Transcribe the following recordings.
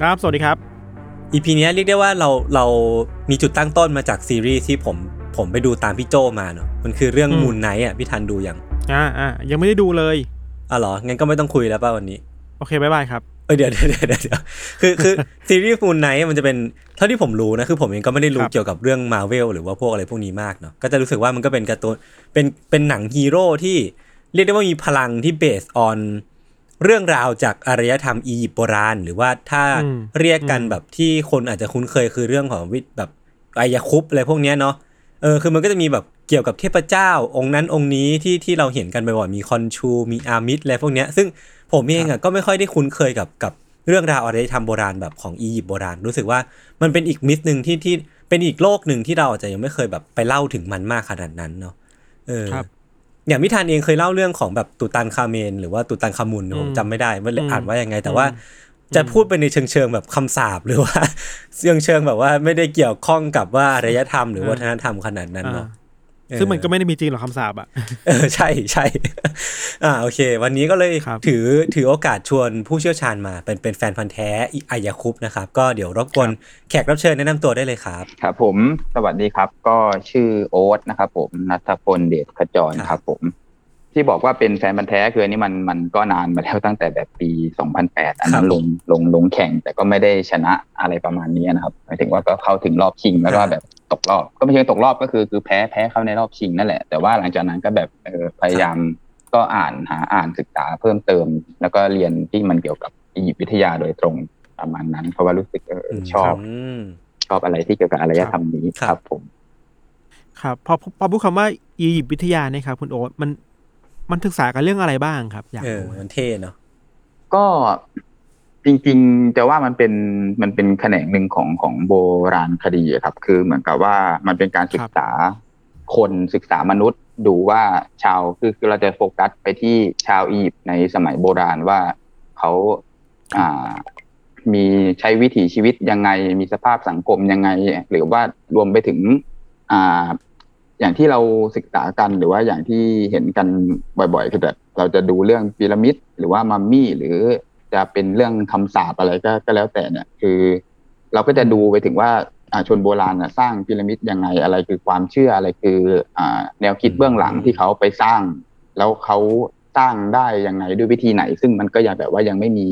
ครับ สวัสดีครับ EP นี้เรียกได้ว่าเราเรามีจุดตั้งต้นมาจากซีรีส์ที่ผมผมไปดูตามพี่โจมาเนาะมันคือเรื่องอืม Moon Knight อะพี่ทันดูยังอ่าอ่ายังไม่ได้ดูเลยอะเหรองั้นก็ไม่ต้องคุยแล้วป่ะวันนี้ โอเคบ๊ายบายครับเออเดี๋ยวเดี๋ยวเดี๋ยวเดี๋ยวคือคือซีรีส์ Moon Knight มันจะเป็นเท่าที่ผมรู้นะคือผมเองก็ไม่ได้รู้ครับเกี่ยวกับเรื่องมาเวลหรือว่าพวกอะไรพวกนี้มากเนาะก็จะรู้สึกว่ามันก็เป็นการ์ตูนเป็นเป็นหนังฮีโร่ที่เรียกได้ว่ามีพลังที่ base on เรื่องราวจากอารยธรรมอียิปต์โบราณ หรือว่าถ้าเรียกกันแบบที่คนอาจจะคุ้นเคยคือเรื่องของวิแบบไอยคุปต์อะไรพวกเนี้ยเนาะเออคือมันก็จะมีแบบเกี่ยวกับเทพเจ้าองค์นั้นองค์นี้ที่ที่เราเห็นกันบ่อยๆมีคอนชูมีอามิดอะไรพวกเนี้ยซึ่งผมเองอะก็ไม่ค่อยได้คุ้นเคยกับกับเรื่องราวอารยธรรมโบราณแบบของอียิปต์โบราณ รู้สึกว่ามันเป็นอีกมิติหนึ่งที่ที่เป็นอีกโลกหนึ่งที่เราอาจจะยังไม่เคยแบบไปเล่าถึงมันมากขนาดนั้นเนาะเออครับ อย่างมิธานเองเคยเล่าเรื่องของแบบตุตันคาเมน หรือว่าตุตันคามุนผมอืมจำไม่ได้ว่าอืมอ่านว่ายังไง แต่ว่าอืมจะพูดไปในเชิงเชิงๆแบบคำสาปหรือว่าเชิงเชิงๆแบบว่าไม่ได้เกี่ยวข้องกับว่าอารยธรรมหรือวัฒนธรรมขนาดนั้นอ่าเนาะเออ ซึ่งมันก็ไม่ได้มีจริงหรอกคำสาปอะเออใช่ใช่อ่าโอเค วันนี้ก็เลยครับถือถือโอกาสชวนผู้เชี่ยวชาญมา เป็นเป็นแฟนพันธ์แท้อิอายาคุปนะครับ ก็เดี๋ยวรบกวนแขกรับเชิญแนะนำตัวได้เลยครับ ครับผมสวัสดีครับ ก็ชื่อโอ๊ตนะครับผมนัทพลเดชขจรครับครับผม ที่บอกว่าเป็นแฟนบันธุ์แท้คืออันนี้มันมันก็นานมาแล้วตั้งแต่แบบปี 2008 อันนั้นลงลงลงแข่ง แต่ก็ไม่ได้ชนะอะไรประมาณนี้นะครับหมายถึงว่าก็เข้าถึงรอบชิงแล้วก็แบบตกรอบ ก็ไม่ใช่ตกรอบก็คือคือแพ้แพ้เข้าในรอบชิงนั่นแหละ แต่ว่าหลังจากนั้นก็แบบเออพยายามก็อ่านหาอ่านศึกษาเพิ่มเติม แล้วก็เรียนที่มันเกี่ยวกับอียิปต์วิทยาโดยตรงประมาณนั้น เพราะว่ารู้สึกเออชอบมชอบอะไรที่เกี่ยวกับอารยธรรมนี้ครับครับผม ครับพอพอพูดคำว่าอียิปต์วิทยาเนี่ยครับคุณโอ๊ตมัน มันศึกษากันเรื่องอะไรบ้างครับ อยากเออรู้มันเท่เนาะก็จริงๆจะว่ามันเป็นมันเป็นแขนงหนึ่งของของโบราณคดีอะครับ คือเหมือนกับว่ามันเป็นการศึกษาคนศึกษามนุษย์ดูว่าชาวคือคือเราจะโฟกัสไปที่ชาวอียิปต์ในสมัยโบราณว่าเขาอ่า มีใช้วิถีชีวิตยังไง มีสภาพสังคมยังไง หรือว่ารวมไปถึง อ่า อย่างที่เราศึกษากันหรือว่าอย่างที่เห็นกันบ่อยๆคือแบบเราจะดูเรื่องพีระมิดหรือว่ามัมมี่หรือจะเป็นเรื่องคำสาปอะไรก็ก็แล้วแต่เนี่ย คือ เราก็จะดูไปถึงว่าอ่าชนโบราณน่ะสร้างพีระมิดยังไงอะไรคือความเชื่ออะไรคืออ่าแนวคิดเบื้องหลังที่เขาไปสร้าง แล้วเขาสร้างได้ยังไงด้วยวิธีไหน ซึ่งมันก็ยังแบบว่ายังไม่มี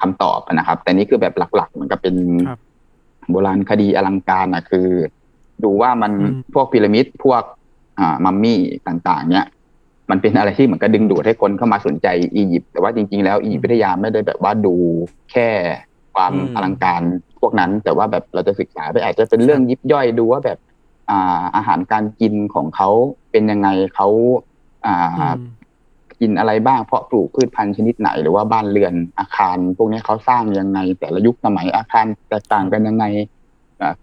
คำตอบอะนะครับ แต่นี่คือแบบหลักๆมันก็เป็นครับโบราณคดีอลังการนะคือ ดูว่ามันอืมพวกพีระมิดพวกอ่ามัมมี่ต่าง ๆ เนี่ยมันเป็นอะไรที่เหมือนกับดึงดูดให้คนเข้ามาสนใจอียิปต์แต่ว่าจริง ๆ แล้วอียิปต์วิทยาไม่ได้แบบว่าดูแค่ความอืมอลังการพวกนั้น แต่ว่าแบบเราจะศึกษาไปอาจจะเป็นเรื่องยิบย่อยดูว่าแบบ อ่าอาหารการกินของเขาเป็นยังไงเขาอ่าอืมกินอะไรบ้างเพราะปลูกพืชพันธุ์ชนิดไหน หรือว่าบ้านเรือนอาคาร พวกนี้เขาสร้างยังไง แต่ละยุคสมัยอาคารแตกต่างกันยังไงอ่า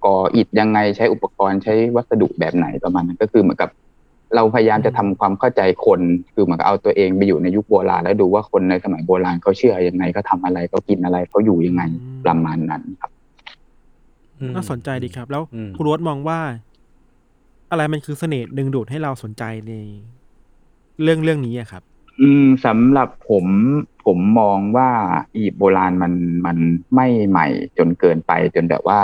ก่ออิฐยังไงใช้อุปกรณ์ใช้วัสดุแบบไหนประมาณนั้นก็คือเหมือนกับ เราพยายามจะทำความเข้าใจคน คือเหมือนกับเอาตัวเองไปอยู่ในยุคโบราณแล้วดูว่าคนในสมัยโบราณเขาเชื่อยังไงเขาทำอะไรเขากินอะไรเขาอยู่ยังไงอืมประมาณนั้นครับอืมน่าสนใจดีครับ แล้วอืมคุณโอ๊ตมองว่า อะไรมันคือเสน่ห์ดึงดูดให้เราสนใจในเรื่องเรื่องนี้อะครับ อืมสำหรับผมผมมองว่าอียิปต์โบราณมันมันไม่ใหม่จนเกินไปจนแบบว่า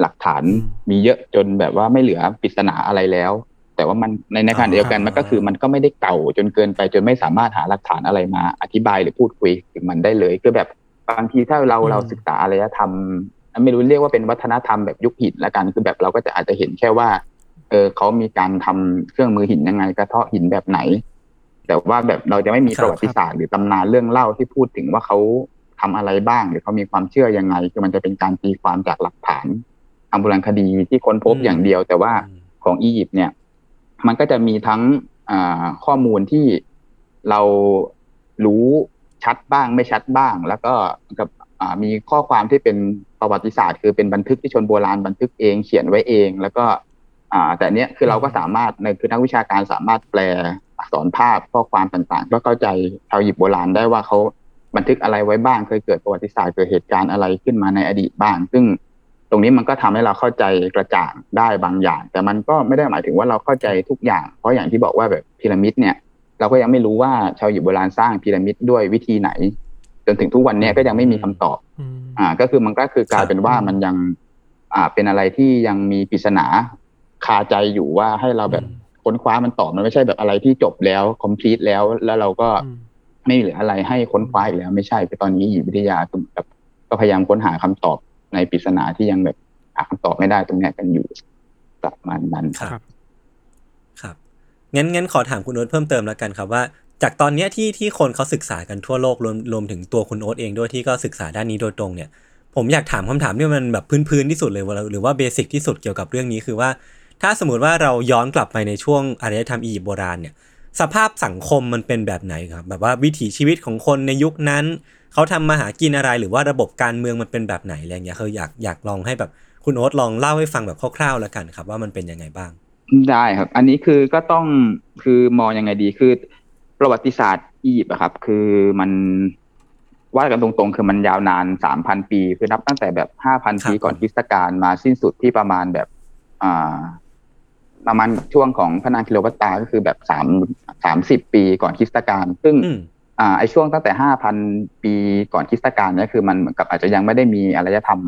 หลักฐานอืมมีเยอะจนแบบว่าไม่เหลือปริศนาอะไรแล้ว แต่ว่ามันในในขณะเดียวกันมันก็คือมันก็ไม่ได้เก่าจนเกินไปจนไม่สามารถหาหลักฐานอะไรมา อธิบายหรือพูดคุยถึงมันได้เลยคือแบบบางทีถ้าเราอืมเราศึกษาอารยธรรมไม่รู้เรียกว่าเป็นวัฒนธรรมแบบยุคหินละกันคือแบบเราก็จะอาจจะเห็นแค่ว่า เออเขามีการทำเครื่องมือหินยังไงกระเทาะหินแบบไหน แต่ว่าแบบเราจะไม่มีครับประวัติศาสตร์หรือตำนานเรื่องเล่าที่พูดถึงว่าเขาทำอะไรบ้าง หรือเขามีความเชื่อยังไง คือมันจะเป็นการตีความจากหลักฐาน ทางโบราณคดีที่ค้นพบอืมอย่างเดียว แต่ว่าอืมของอียิปต์เนี่ย มันก็จะมีทั้งอ่าข้อมูลที่เรารู้ชัดบ้างไม่ชัดบ้าง แล้วก็กับอ่ามีข้อความที่เป็นประวัติศาสตร์ คือเป็นบันทึกที่ชนโบราณบันทึกเองเขียนไว้เอง แล้วก็อ่าแต่เนี้ยคือเราก็สามารถในคือนักวิชาการสามารถแปลอักษรภาพข้อความต่างๆ ก็เข้าใจชาวอียิปต์โบราณได้ว่าเขาบันทึกอะไรไว้บ้างเคยเกิดประวัติศาสตร์เกิดเหตุการณ์อะไรขึ้นมาในอดีตบ้าง ซึ่ง ตรงนี้มันก็ทำให้เราเข้าใจกระจ่างได้บางอย่าง แต่มันก็ไม่ได้หมายถึงว่าเราเข้าใจทุกอย่าง เพราะอย่างที่บอกว่าแบบพีระมิดเนี่ย เราก็ยังไม่รู้ว่าชาวอียิปต์โบราณสร้างพีระมิดด้วยวิธีไหน จนถึงทุกวันเนี้ยก็ยังไม่มีคำตอบอืมอ่า ก็คือมันก็คือกลายเป็นว่ามันยัง อ่า เป็นอะไรที่ยังมีปริศนาคาใจอยู่ว่าให้เราแบบค้นคว้ามันต่อมันไม่ใช่แบบอะไรที่จบแล้ว complete แล้ว แล้วเราก็อืมไม่เหลืออะไรให้ค้นคว้าอีกแล้ว ไม่ใช่คือตอนนี้อียิปต์วิทยาก็แบบก็พยายามค้นหาคำตอบ ในปริศนาที่ยังแบบหาคำตอบไม่ได้ตรงเนี้ยกันอยู่ประมาณนั้นครับครับ ครับงั้นงั้นขอถามคุณโอ๊ตเพิ่มเติมแล้วกันครับว่า จากตอนเนี้ยที่ที่คนเขาศึกษากันทั่วโลกรวมรวมถึงตัวคุณโอ๊ตเองด้วยที่ก็ศึกษาด้านนี้โดยตรงเนี่ย ผมอยากถามคำถามที่มันแบบพื้นๆที่สุดเลยว่าหรือว่าเบสิกที่สุดเกี่ยวกับเรื่องนี้คือว่า ถ้าสมมติว่าเราย้อนกลับไปในช่วงอารยธรรมอียิปต์โบราณเนี่ยสภาพสังคมมันเป็นแบบไหนครับ แบบว่าวิถีชีวิตของคนในยุคนั้น เขาทำมาหากินอะไรหรือว่าระบบการเมืองมันเป็นแบบไหนอะไรเงี้ยคืออยากอยากลองให้แบบคุณโอ๊ตลองเล่าให้ฟังแบบคร่าวๆแล้วกันครับว่ามันเป็นยังไงบ้าง ได้ครับ อันนี้คือก็ต้องคือมองยังไงดีคือ ประวัติศาสตร์อียิปต์อะครับ คือมันว่ากันตรงๆ คือมันยาวนานสามพันปี คือนับตั้งแต่แบบห้าพันครับปีก่อนคริสตกาลมาสิ้นสุดที่ประมาณแบบ อ่า ประมาณช่วงของพระนางคิโลพัตตราก็คือแบบสามสามสิบปีก่อนคริสตกาลซึ่งอืมอ่า ไอช่วงตั้งแต่ห้าพันปีก่อนคริสตกาลเนี่ยคือมันเหมือนกับอาจจะยังไม่ได้มีอารยธรรม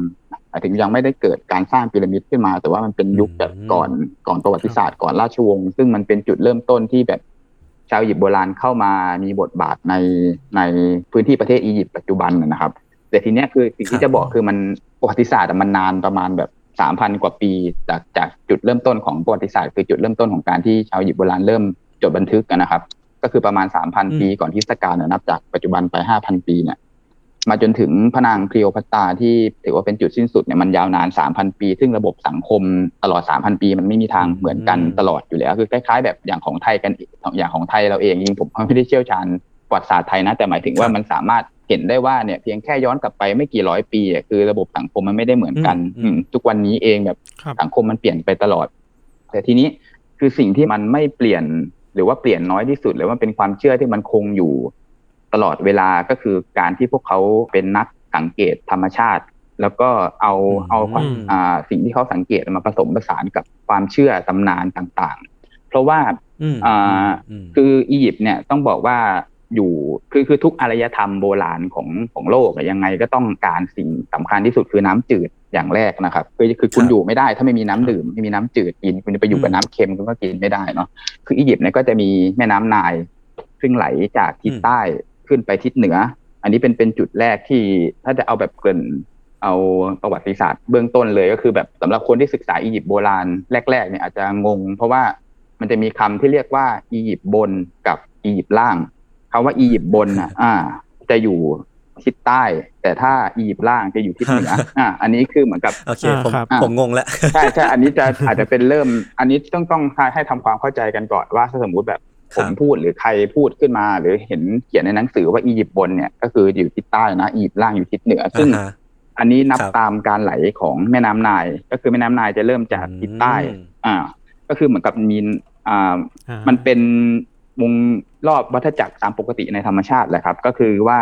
หมายถึงยังไม่ได้เกิดการสร้างพีระมิดขึ้นมา แต่ว่ามันเป็นยุคแบบอืมก่อนก่อนประวัติศาสตร์ก่อนราชวงศ์ซึ่งมันเป็นจุดเริ่มต้นที่แบบชาวอียิปต์โบราณเข้ามามีบทบาทในในพื้นที่ประเทศอียิปต์ปัจจุบันนะนะครับ แต่ทีเนี้ยคือสิ่งที่จะบอกคือมันประวัติศาสตร์อะมันนานประมาณแบบสามพันกว่าปี จากจากจุดเริ่มต้นของประวัติศาสตร์คือจุดเริ่มต้นของการที่ชาวอียิปต์โบราณเริ่มจดบันทึกกันนะครับ ก็คือประมาณสามพันอืมปีก่อนคริสตกาลนะนับจากปัจจุบันไปห้าพันปีเนี่ยมาจนถึงพระนางคลีโอพัตตราที่ถือว่าเป็นจุดสิ้นสุดเนี่ยมันยาวนานสามพันปี ซึ่งระบบสังคมตลอดสามพันปี มันไม่มีทางเหมือนกันตลอดอยู่แล้ว คือคล้ายๆ แบบอย่างของไทยกันอย่างของไทยเราเองจริงๆผมไม่ได้เชี่ยวชาญประวัติศาสตร์ไทยนะ แต่หมายถึงว่ามันสามารถเห็นได้ว่าเนี่ยเพียงแค่ย้อนกลับไปไม่กี่ร้อยปีอะคือระบบสังคมมันไม่ได้เหมือนกันอืมอืมทุกวันนี้เองแบบครับสังคมมันเปลี่ยนไปตลอด แต่ทีนี้คือสิ่งที่มันไม่เปลี่ยน หรือว่าเปลี่ยนน้อยที่สุดหรือว่าเป็นความเชื่อที่มันคงอยู่ตลอดเวลาก็คือการที่พวกเขาเป็นนักสังเกตธรรมชาติ แล้วก็เอาอืมเอาความอืมอ่าสิ่งที่เขาสังเกตมาผสมผสานกับความเชื่อตำนานต่างๆ เพราะว่าอืมอ่าอืมคืออียิปต์เนี่ยต้องบอกว่า อยู่คือคือทุกอารยธรรมโบราณของของโลกยังไงก็ต้องการสิ่งสำคัญที่สุดคือน้ำจืดอย่างแรกนะครับคือคือคุณอยู่ไม่ได้ถ้าไม่มีน้ำดื่มไม่มีน้ำจืดกินคุณจะไปอยู่กับน้ำเค็มคุณก็กินไม่ได้เนาะคืออียิปต์เนี่ยก็จะมีแม่น้ำไนาย ซึ่งไหลจากทิศใต้ขึ้นไปทิศเหนือ อันนี้เป็นเป็นจุดแรกที่ถ้าจะเอาแบบเกินเอาประวัติศาสตร์เบื้องต้นเลยก็คือแบบสำหรับคนที่ศึกษาอียิปต์โบราณแรก ๆ เนี่ยอาจจะงง เพราะว่ามันจะมีคำที่เรียกว่าอียิปต์บนกับอียิปต์ล่าง คำว่าอียิปต์บนอะ อ่า จะอยู่ทิศใต้ แต่ถ้าอียิปต์ล่างจะอยู่ทิศเหนืออ่า อันนี้คือเหมือนกับโอเคอ่าผมครับผมงงแล้วใช่ใช่อันนี้จะอาจจะเป็นเริ่ม อันนี้ต้องต้องให้ทำความเข้าใจกันก่อนว่าถ้าสมมุติแบบคผรับมพูดหรือใครพูดขึ้นมา หรือเห็นเขียนในหนังสือว่าอียิปต์บนเนี่ยก็คืออยู่ทิศใต้นะอียิปต์ล่างอยู่ทิศเหนือซึ่งอ่าฮะอันนี้นับครับตามการไหลของแม่น้ำไนาย ก็คือแม่น้ำไนายจะเริ่มจากทิศใต้อืมอ่า ก็คือเหมือนกับมีอ่าอ่ามันเป็น วงรอบวัฏจักรตามปกติในธรรมชาติแหละครับ ก็คือว่า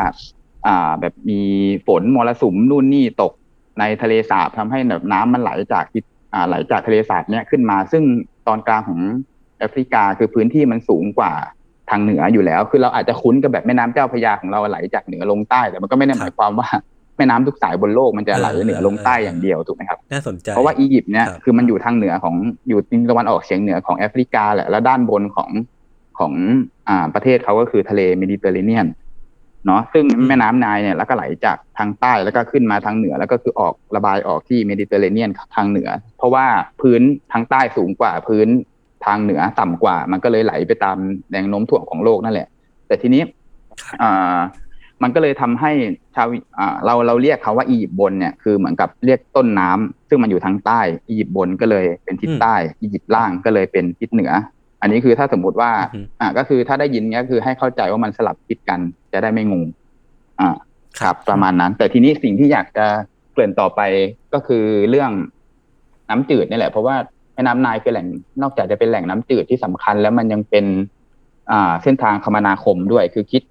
อ่าแบบมีฝนมรสุมนู่นนี่ตกในทะเลสาบทำให้แบบน้ำมันไหลจากทิศอ่าไหลจากทะเลสาบเนี้ยขึ้นมา ซึ่งตอนกลางของแอฟริกาคือพื้นที่มันสูงกว่าทางเหนืออยู่แล้ว คือเราอาจจะคุ้นกับแบบแม่น้ำเจ้าพระยาของเราไหลจากเหนือลงใต้ แต่มันก็ไม่ได้หมายความว่าแม่น้ำทุกสายบนโลกมันจะไหลเหนือลงใต้อย่างเดียวถูกไหมครับ น่าสนใจ เพราะว่าอียิปต์เนี่ยครับคือมันอยู่ทางเหนือของอยู่ทิศตะวันออกเฉียงเหนือของแอฟริกาแหละ แล้วด้านบนของ ของอ่าประเทศเขาก็คือทะเลเมดิเตอร์เรเนียนเนาะซึ่งแม่น้ำไนล์เนี่ยแล้วก็ไหลจากทางใต้แล้วก็ขึ้นมาทางเหนือ แล้วก็คือออกระบายออกที่เมดิเตอร์เรเนียนทางเหนือ เพราะว่าพื้นทางใต้สูงกว่าพื้นทางเหนือต่ำกว่า มันก็เลยไหลไปตามแรงโน้มถ่วงของโลกนั่นแหละ แต่ทีนี้อ่ามันก็เลยทำให้ชาวอ่าเราเราเรียกเขาว่าอียิปต์บนเนี่ยคือเหมือนกับเรียกต้นน้ำซึ่งมันอยู่ทางใต้อียิปต์บนก็เลยเป็นทิศใต้อียิปต์ล่างก็เลยเป็นทิศเหนือ อันนี้คือถ้าสมมุติว่า อ่าก็คือถ้าได้ยินเนี้ยคือให้เข้าใจว่ามันสลับทิศกัน จะได้ไม่งงอ่าครับประมาณนั้น แต่ทีนี้สิ่งที่อยากจะเกริ่นต่อไปก็คือเรื่องน้ำจืดนี่แหละ เพราะว่าแม่น้ำไนายคือแหล่งนอกจากจะเป็นแหล่งน้ำจืดที่สำคัญ แล้วมันยังเป็น อ่า เส้นทางคมนาคมด้วย คือคิด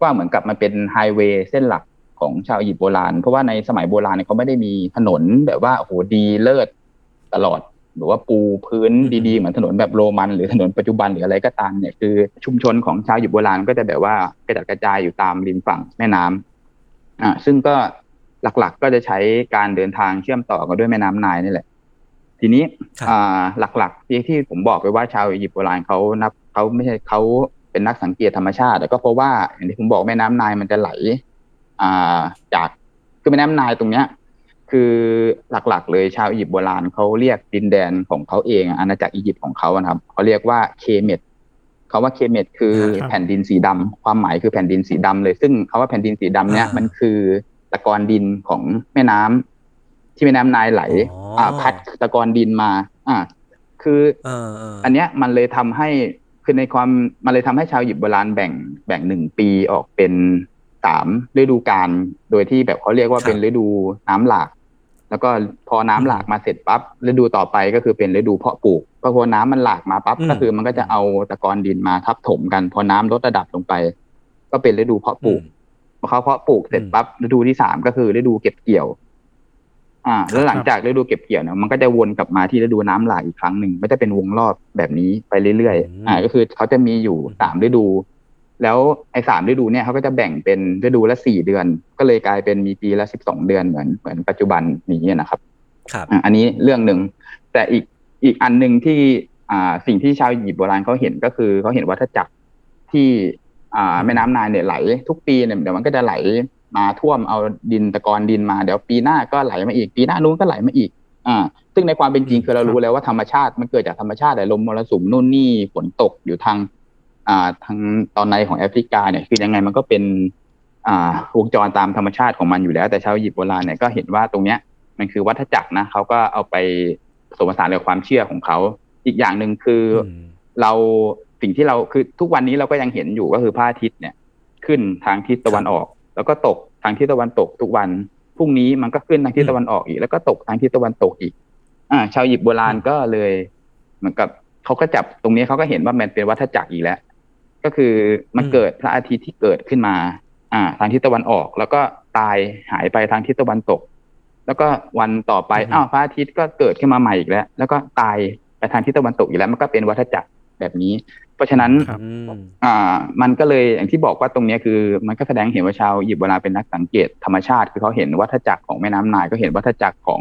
ว่าเหมือนกับมันเป็นไฮเวย์เส้นหลักของชาวอียิปต์โบราณ เพราะว่าในสมัยโบราณเนี่ยเขาไม่ได้มีถนนแบบว่าโอ้โหดีเลิศตลอด หรือว่าปูพื้นดีๆเหมือนถนนแบบโรมัน หรือถนนปัจจุบันหรืออะไรก็ตามเนี่ยคือชุมชนของชาวอียิปต์โบราณก็จะแบบว่ากระจัดกระจายอยู่ตามริมฝั่งแม่น้ำอ่าซึ่งก็หลักๆก็จะใช้การเดินทางเชื่อมต่อกันด้วยแม่น้ำไนายนี่แหละ ทีนี้ครับอ่าหลักๆที่ที่ผมบอกไปว่าชาวอียิปต์โบราณเขานับเขาไม่ใช่เขาเป็นนักสังเกตธรรมชาติแต่ก็เพราะว่าอย่างที่ผมบอกแม่น้ำไนายมันจะไหล อ่าจากคือแม่น้ำไนายตรงเนี้ย คือหลักๆ เลยชาวอียิปต์โบราณเขาเรียกดินแดนของเขาเองอะอาณาจักรอียิปต์ของเขาอะนะครับเขาเรียกว่าเคเมตคาว่าเคเมตคือครับแผ่นดินสีดำความหมายคือแผ่นดินสีดำเลย ซึ่งคาว่าแผ่นดินสีดำเนี้ยอ่ามัมันคือตะกอนดินของแม่น้ำที่แม่น้ำไนายไหลอ๋ออ่อ่า พัดตะกอนดินมา อ่า คือเออเอออันเนี้ยมันเลยทำให้คือในความมันเลยทำให้ชาวหยิบโบราณแบ่งแบ่งหนึ่งปีออกเป็นสามฤดูกาลโดยที่แบบเขาเรียกว่าเป็นฤดูน้ำหลาก แล้วก็พอน้ำหลากมาเสร็จปั๊บฤดูต่อไปก็คือเป็นฤดูเพาะปลูกพอพอน้ำมันหลากมาปั๊บก็คือมันก็จะเอาตะกอนดินมาทับถมกัน พอน้ำลดระดับลงไป ก็เป็นฤดูเพาะปลูกพอเขาเพาะปลูกเสร็จปั๊บฤดูที่สามก็คือฤดูเก็บเกี่ยว อ่า แล้วหลังจากฤดูเก็บเกี่ยวเนี่ยมันก็จะวนกลับมาที่ฤดูน้ำหลากอีกครั้งหนึ่งไม่ได้เป็นวงรอบแบบนี้ไปเรื่อยอืมๆอ่า ก็คือเขาจะมีอยู่สามฤดู แล้วไอ้สามฤดูเนี่ยเขาก็จะแบ่งเป็นฤดูละสี่เดือน ก็เลยกลายเป็นมีปีละสิบสองเดือนเหมือนเหมือนปัจจุบันนี้นะครับ ครับอะอันนี้เรื่องหนึ่งแต่อีกอีกอันหนึ่งที่อ่าสิ่งที่ชาวอียิปต์โบราณเขาเห็นก็คือเขาเห็นวัฏจักรที่อ่าแม่น้ำนายเนี่ยไหล ทุกปีเนี่ยเดี๋ยวมันก็จะไหลมาท่วมเอาดินตะกอนดินมาเดี๋ยวปีหน้าก็ไหลมาอีก ปีหน้านู้นก็ไหลมาอีกอ่าซึ่งในความเป็นจริงคือเรารู้แล้วว่าธรรมชาติมันเกิดจากธรรมชาติแต่ลมมรสุมนู่นนี่ฝนตกอยู่ทาง อ่าทางตอนในของแอฟริกาเนี่ยคือยังไงมันก็เป็นอ่าวงจรตามธรรมชาติของมันอยู่แล้ว แต่ชาวอียิปต์โบราณเนี่ยก็เห็นว่าตรงเนี้ยมันคือวัฏจักรนะเขาก็เอาไปผสมผสานกับความเชื่อของเขา อีกอย่างหนึ่งคืออมเราสิ่งที่เราคือทุกวันนี้เราก็ยังเห็นอยู่ก็คือพระอาทิตย์เนี่ย ขึ้นทางทิศตะวันออก แล้วก็ตกทางทิศตะวันตกทุกวันพรุ่งนี้มันก็ขึ้นทางทิศตะวันออกอีก แล้วก็ตกทางทิศตะวันตกอีก อ่า ชาวอียิปต์โบราณก็เลย เหมือนกับเขาก็จับตรงนี้เขาก็เห็นว่ามันเป็นวัฏจักรอีกแล้ว ก็คือมันอืมเกิดพระอาทิตย์ที่เกิดขึ้นมา อ่า ทางทิศตะวันออก แล้วก็ตายหายไปทางทิศตะวันตก แล้วก็วันต่อไปอ้าวพระอาทิตย์ก็เกิดขึ้นมาใหม่อีกแล้ว แล้วก็ตายไปทางทิศตะวันตกอีกแล้ว มันก็เป็นวัฏจักรแบบนี้ เพราะฉะนั้นครับอืมอ่า มันก็เลยอย่างที่บอกว่าตรงเนี้ยคือ มันก็แสดงให้เห็นว่าชาวอียิปต์โบราณเป็นนักสังเกตธรรมชาติ คือเขาเห็นวัฏจักรของแม่น้ำไนายก็เห็นวัฏจักรของ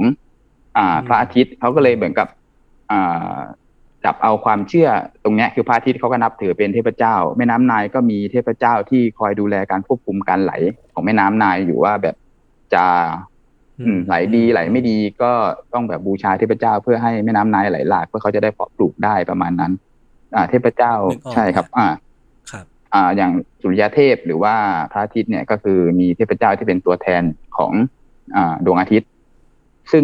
อ่า พระอาทิตย์เขาก็เลยเหมือนกับ อ่า จับเอาความเชื่อตรงเนี้ยคือพระอาทิตย์เขาก็นับถือเป็นเทพเจ้า แม่น้ำไนายก็มีเทพเจ้าที่คอยดูแลการควบคุมการไหลของแม่น้ำไนายอยู่ว่าแบบจะอืมไหลดีไหลไม่ดีก็ต้องแบบบูชาเทพเจ้าเพื่อให้แม่น้ำไนายไหลหลากเพื่อเขาจะได้เพาะปลูกได้ประมาณนั้น อ่า เทพเจ้านึกออกใช่ครับ อ่าครับ อ่า อย่างสุริยเทพหรือว่าพระอาทิตย์เนี่ยก็คือมีเทพเจ้าที่เป็นตัวแทนของอ่าดวงอาทิตย์ ซึ่ง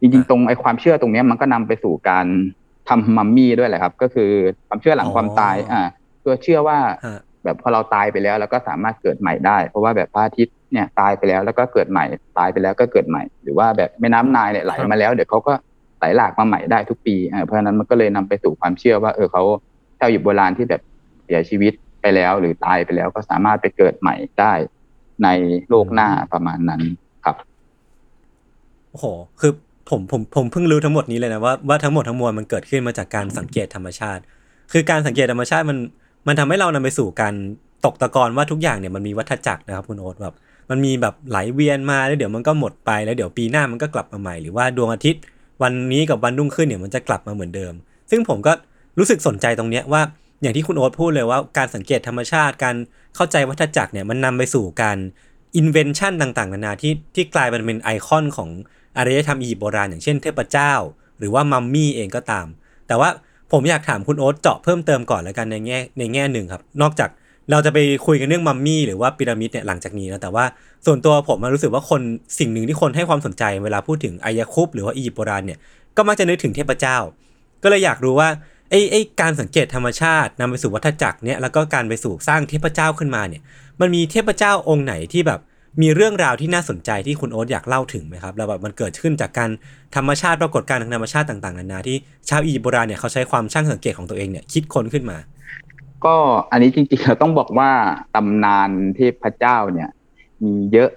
จริงๆ ตรงไอ้ความเชื่อตรงเนี้ยมันก็นำไปสู่การ ทำมัมมี่ด้วยแหละครับ ก็คือความเชื่อหลังอ๋อความตาย อ่าเพื่อเชื่อว่าฮะแบบพอเราตายไปแล้วเราก็สามารถเกิดใหม่ได้ เพราะว่าแบบพระอาทิตย์เนี่ยตายไปแล้วแล้วก็เกิดใหม่ ตายไปแล้วก็เกิดใหม่ หรือว่าแบบแม่น้ำนายเนี่ยไหลมาแล้วเดี๋ยวเขาก็ไหลหลากมาใหม่ได้ทุกปีอ่าเพราะฉะนั้นมันก็เลยนำไปสู่ความเชื่อว่า เออเขาชาวหยิบโบราณที่แบบเสียชีวิตไปแล้ว หรือตายไปแล้วก็สามารถไปเกิดใหม่ได้ ในโลกหน้าประมาณนั้นครับโอ้โหคือ ผมผมผมเพิ่งรู้ทั้งหมดนี้เลยนะว่าว่าทั้งหมดทั้งมวลมันเกิดขึ้นมาจากการสังเกตธรรมชาติ คือการสังเกตธรรมชาติมันมันทำให้เรานำไปสู่การตกตะกอนว่าทุกอย่างเนี่ยมันมีวัฏจักรนะครับคุณโอ๊ตแบบมันมีแบบไหลเวียนมาแล้วเดี๋ยวมันก็หมดไปแล้วเดี๋ยวปีหน้ามันก็กลับมาใหม่หรือว่าดวงอาทิตย์ วันนี้กับวันรุ่งขึ้นเนี่ยมันจะกลับมาเหมือนเดิม ซึ่งผมก็รู้สึกสนใจตรงเนี้ยว่าอย่างที่คุณโอ๊ตพูดเลยว่าการสังเกตธรรมชาติ การเข้าใจวัฏจักรเนี่ยมันนำไปสู่การอินเวนชันต่างๆ นานาที่ที่กลายเป็นไอคอนของ อารยธรรมอียิปต์โบราณอย่างเช่นเทพเจ้า หรือว่ามัมมี่เองก็ตาม แต่ว่าผมอยากถามคุณโอ๊ตเจาะเพิ่มเติมก่อนแล้วกันในแง่ในแง่หนึ่งครับ นอกจากเราจะไปคุยกันเรื่องมัมมี่หรือว่าพีระมิดเนี่ยหลังจากนี้นะแต่ว่าส่วนตัวผมมันรู้สึกว่าคนสิ่งหนึ่งที่คนให้ความสนใจเวลาพูดถึงอายาคุปหรือว่าอียิปต์โบราณเนี่ยก็มักจะนึกถึงเทพเจ้า ก็เลยอยากรู้ว่าไอ้ไอ้การสังเกตธรรมชาตินำไปสู่วัฏจักรเนี่ยแล้วก็การไปสู่สร้างเทพเจ้าขึ้นมาเนี่ยมันมีเทพเจ้าองค์ไหนที่แบบ มีเรื่องราวที่น่าสนใจที่คุณโอ๊ตอยากเล่าถึงไหมครับแล้วแบบมันเกิดขึ้นจากการธรรมชาติปรากฏการณ์ทางธรรมชาติต่างๆนานาที่ชาวอียิปต์โบราณเนี่ยเขาใช้ความช่างสังเกตของตัวเองเนี่ยคิดค้นขึ้นมา ก็อันนี้จริงๆเราต้องบอกว่าตำนานเทพเจ้าเนี่ย มีเยอะ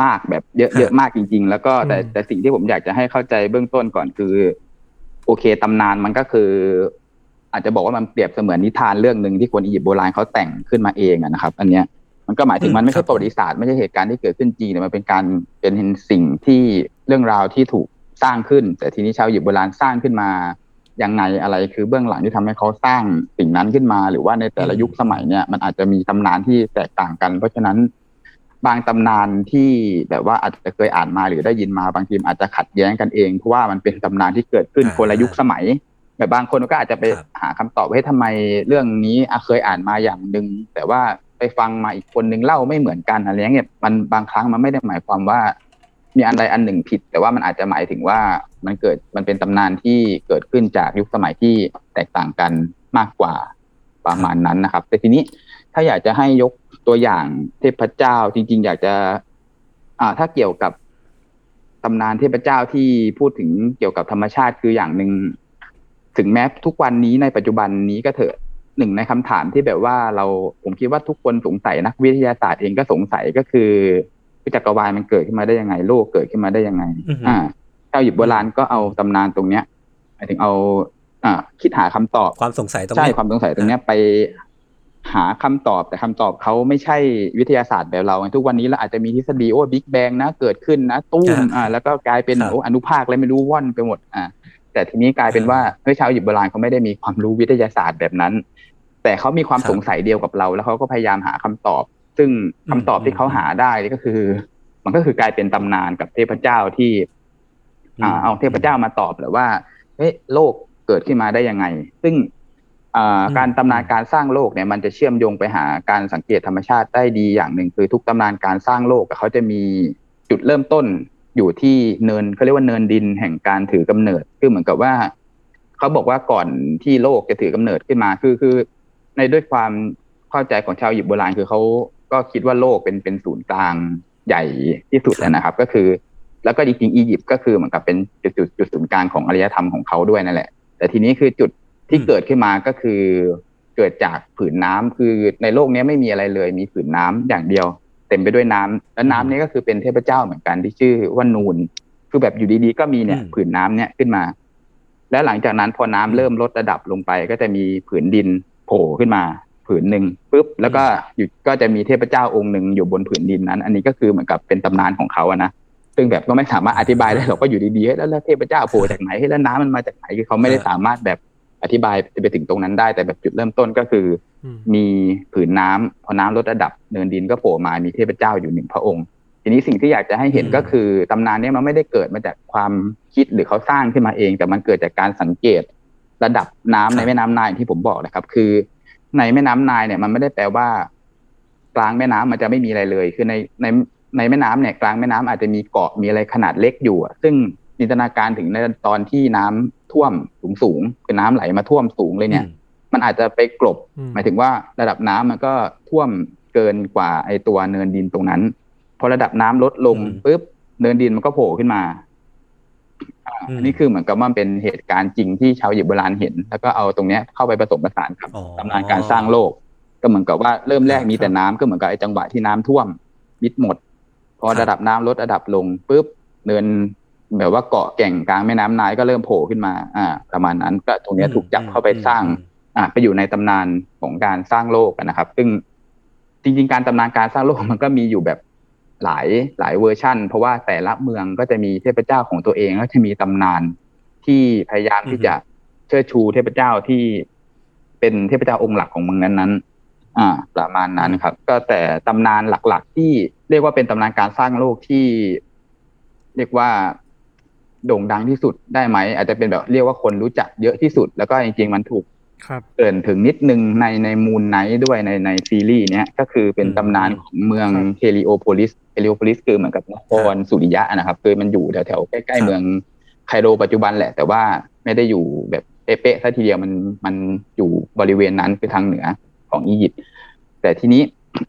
มากแบบเยอะครับเยอะมากจริง ๆ แล้วก็แต่อืมแต่สิ่งที่ผมอยากจะให้เข้าใจเบื้องต้นก่อนคือ โอเคตำนานมันก็คือ อาจจะบอกว่ามันเปรียบเสมือนนิทานเรื่องหนึ่งที่คนอียิปต์โบราณเขาแต่งขึ้นมาเองอะนะครับ อันเนี้ย มันก็หมายถึงมันไม่ครัใช่บประวัติศาสตร์ไม่ใช่เหตุการณ์ที่เกิดขึ้นจริงแต่มันเป็นการเป็นสิ่งที่เรื่องราวที่ถูกสร้างขึ้น แต่ทีนี้ชาวอียิปต์โบราณสร้างขึ้นมายังไงอะไรคือเบื้องหลังที่ทำให้เขาสร้างสิ่งนั้นขึ้นมา หรือว่าในแต่ละยุคสมัยเนี่ยมันอาจจะมีตำนานที่แตกต่างกัน เพราะฉะนั้นบางตำนานที่แบบว่าอาจจะเคยอ่านมาหรือได้ยินมาบางทีมนอาจจะขัดแย้งกันเองเพราะว่ามันเป็นตำนานที่เกิดขึ้นอ่าคนละยุคสมัยแบบบางคนก็อาจจะไปครับหาคำตอบว่าเฮ้ยทำไมเรื่องนี้อะเคยอ่านมาอย่างหนึ่งแต่ว่า ไปฟังมาอีกคนนึงเล่าไม่เหมือนกันอะไรเงี้ยมันบางครั้งมันไม่ได้หมายความว่า มีอันใดอันหนึ่งผิด แต่ว่ามันอาจจะหมายถึงว่ามันเกิดมันเป็นตำนานที่เกิดขึ้นจากยุคสมัยที่แตกต่างกันมากกว่าประมาณนั้นนะครับ แต่ทีนี้ถ้าอยากจะให้ยกตัวอย่างเทพเจ้าจริง ๆ อยากจะ อ่า ถ้าเกี่ยวกับตำนานเทพเจ้าที่พูดถึงเกี่ยวกับธรรมชาติคืออย่างหนึ่งถึงแม้ทุกวันนี้ในปัจจุบันนี้ก็เถอะ หนึ่งในคำถามที่แบบว่าเราผมคิดว่าทุกคนสงสัยนักวิทยาศาสตร์เองก็สงสัยก็คือจักรวาลมันเกิดขึ้นมาได้ยังไง โลกเกิดขึ้นมาได้ยังไงอือฮึอ่าชาวหยิบโบราณก็เอาตำนานตรงเนี้ยหมายถึงเอา อ่า คิดหาคำตอบความสงสัยตรงใช่เนี้ยความสงสัยตรงเนี้ยไปหาคำตอบแต่คำตอบเขาไม่ใช่วิทยาศาสตร์แบบเราไงทุกวันนี้เราอาจจะมีทฤษฎีโอ้บิ๊กแบงนะเกิดขึ้นนะตู้มอ่าแล้วก็กลายเป็นครับโอ้อนุภาคอะไรไม่รู้ว่อนไปหมดอ่าแต่ทีนี้กลายเป็นว่าเฮ้ยชาวอียิปต์โบราณเขาไม่ได้มีความรู้วิทยาศาสตร์แบบนั้น แต่เขามีความครับสงสัยเดียวกับเรา แล้วเขาก็พยายามหาคำตอบ ซึ่งคำตอบอืมที่เขาหาได้นี่ก็คือ มันก็คือกลายเป็นตำนานกับเทพเจ้าที่ อ่า เอาเทพเจ้ามาตอบแหรือว่าเฮ้ยโลกเกิดขึ้นมาได้ยังไง ซึ่งอ่าอืมการตำนานการสร้างโลกเนี่ยมันจะเชื่อมโยงไปหาการสังเกตธรรมชาติได้ดีอย่างหนึ่งคือทุกตำนานการสร้างโลกอะเขาจะมีจุดเริ่มต้นอยู่ที่เนินเขาเรียกว่าเนินดินแห่งการถือกำเนิดคือเหมือนกับว่าเขาบอกว่าก่อนที่โลกจะถือกำเนิดขึ้นมาคือคือ ในด้วยความเข้าใจของชาวอียิปต์โบราณคือเขาก็คิดว่าโลกเป็นเป็นศูนย์กลางใหญ่ที่สุดนะครับ ก็คือ แล้วก็จริงๆอียิปต์ก็คือเหมือนกับเป็นจุดจุดจุดศูนย์กลางของอารยธรรมของเขาด้วยนั่นแหละ แต่ทีนี้คือจุดที่อืมเกิดขึ้นมาก็คือเกิดจากผืนน้ำคือในโลกนี้ไม่มีอะไรเลย มีผืนน้ำอย่างเดียว เต็มไปด้วยน้ำแล้วน้ำนี้ก็คือเป็นเทพเจ้าเหมือนกันที่ชื่อว่านูนคือแบบอยู่ดีๆก็มีเนี่ยอืมผืนน้ำเนี่ยขึ้นมา แล้วหลังจากนั้นพอน้ำเริ่มลดระดับลงไป ก็จะมีผืนดินโผล่ขึ้นมาผืนหนึ่งปุ๊บแล้วก็อยู่ก็จะมีเทพเจ้าองค์หนึ่งอยู่บนผืนดินนั้น อันนี้ก็คือเหมือนกับเป็นตำนานของเขาอะนะซึ่งแบบก็ไม่สามารถอธิบายได้หรอกว่าอยู่ดีๆเฮ้ยแล้วแล้วเทพเจ้าโผล่จากไหนเฮ้ยแล้วน้ำมันมาจากไหนคือเขาไม่ได้สามารถแบบอธิบายไปถึงตรงนั้นได้แต่แบบจุดเริ่มต้นก็คืออืมมีผืนน้ำพอน้ำลดระดับเนินดินก็โผล่มามีเทพเจ้าอยู่หนึ่งพระองค์ ทีนี้สิ่งที่อยากจะให้เห็นอืมก็คือตำนานเนี้มันไม่ได้เกิดมาจากความคิดหรือเขาสร้างขึ้นมาเอง แต่มันเกิดจากการสังเกต ระดับน้ำในแม่น้ำนายอย่างที่ผมบอกนะครับ คือในแม่น้ำนายเนี่ยมันไม่ได้แปลว่ากลางแม่น้ำมันจะไม่มีอะไรเลย คือในในในแม่น้ำเนี่ยกลางแม่น้ำอาจจะมีเกาะมีอะไรขนาดเล็กอยู่อะซึ่งจินตนาการถึงในตอนที่น้ำท่วมสูงสูงๆคือน้ำไหลมาท่วมสูงเลยเนี่ย มันอาจจะไปกลบอืมหมายถึงว่าระดับน้ำมันก็ท่วมเกินกว่าไอตัวเนินดินตรงนั้นพอระดับน้ำลดลงอืมปุ๊บเนินดินมันก็โผล่ขึ้นมา อ่าอืมอันนี้คือเหมือนกับว่ามันเป็นเหตุการณ์จริงที่ชาวอียิปต์โบราณเห็น แล้วก็เอาตรงเนี้ยเข้าไปผสมผสานกับอ๋อตำนานการสร้างโลก ก็เหมือนกับว่าเริ่มแรกมีแต่น้ำก็เหมือนกับไอ้จังหวะที่น้ำท่วมมิดหมด พอครับระดับน้ำลดระดับลงปุ๊บเนินแบบว่าเกาะแก่งกลางแม่น้ำนายก็เริ่มโผล่ขึ้นมา อ่า ประมาณนั้นก็ตรงเนี้ยถูกจับเข้าไปสร้าง อะไปอยู่ในตำนานของการสร้างโลกอะนะครับ ซึ่งจริง ๆ การตำนานการสร้างโลกมันก็มีอยู่แบบ หลายหลายเวอร์ชั่น เพราะว่าแต่ละเมืองก็จะมีเทพเจ้าของตัวเองก็จะมีตำนานที่พยายามที่จะเชิดชูเทพเจ้าที่เป็นเทพเจ้าองค์หลักของเมืองนั้นๆอ่า ประมาณนั้นครับ ก็แต่ตำนานหลักๆ ที่เรียกว่าเป็นตำนานการสร้างโลกที่ เรียกว่าโด่งดังที่สุดได้ไหมอาจจะเป็นแบบเรียกว่าคนรู้จักเยอะที่สุด แล้วก็จริงๆมันถูกครับ เกริ่นถึงนิดนึงในใน Moon Knight ด้วยในในซีรีส์เนี้ยก็คือเป็นตำนานของเมืองครับเฮลิโอโพลิสเฮลิโอโพลิสคือเหมือนกับนครสุริยะนะครับคือมันอยู่แถวแถวๆใกล้ๆเมืองไคโรปัจจุบันแหละ แต่ว่าไม่ได้อยู่แบบเป๊ะๆซะทีเดียวมันมันอยู่บริเวณนั้นคือทางเหนือของอียิปต์แต่ทีนี้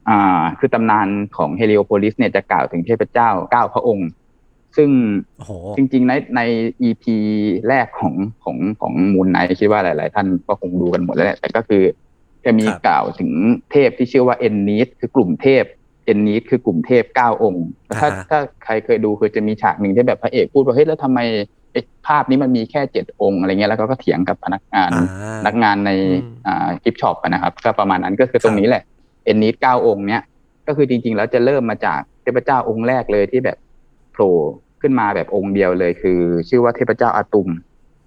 อ่าคือตำนานของเฮลิโอโพลิสเนี่ยจะกล่าวถึงเทพเจ้าเก้าพระองค์ ซึ่งโอ้โหจริง ๆ ในใน EP แรกของของของ Moon Knight คิดว่าหลาย ๆ ท่านก็คงดูกันหมดแล้วแหละแต่ก็คือจะมีครับกล่าวถึงเทพที่ชื่อว่าเอนเนียดคือกลุ่มเทพเอนเนียดคือกลุ่มเทพเก้าองค์ ถ้าถ้าใครเคยดูคือจะมีฉากหนึ่งที่แบบพระเอกพูดว่าเฮ้ยแล้วทำไมไอ้ภาพนี้มันมีแค่เจ็ดองค์อะไรเงี้ยแล้วก็ก็เถียงกับพนักงานอ่าพนักงานในอืมอ่ากิฟช็อปนะครับ ก็ประมาณนั้นก็คือตรงนี้แหละเอนนีสเก้าองค์เนี้ยก็คือจริง ๆ แล้วจะเริ่มมาจากเทพเจ้าองค์แรกเลยที่แบบ โผล่ขึ้นมาแบบองค์เดียวเลยคือ ชื่อว่าเทพเจ้าอาตุม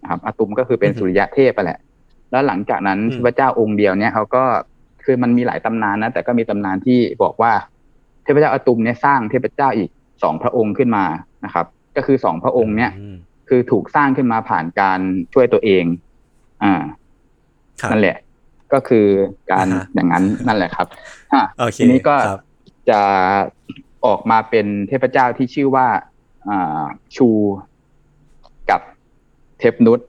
นะครับอาตุมก็คือเป็นอือฮึสุริยะเทพไปแหละ แล้วหลังจากนั้นอืมเทพเจ้าองค์เดียวเนี้ยเขาก็คือมันมีหลายตำนานนะแต่ก็มีตำนานที่บอกว่า เทพเจ้าอาตุมเนี่ยสร้างเทพเจ้าอีกสองพระองค์ขึ้นมานะครับ ก็คือสองพระองค์เนี้ยมคือถูกสร้างขึ้นมาผ่านการช่วยตัวเอง อ่าครับนั่นแหละ ก็คือการอ่าฮะอย่างนั้นนั่นแหละครับอะโอเคทีนี้ก็ครับจะ ออกมาเป็นเทพเจ้าที่ชื่อว่าอ่าชูกับเทพนุษ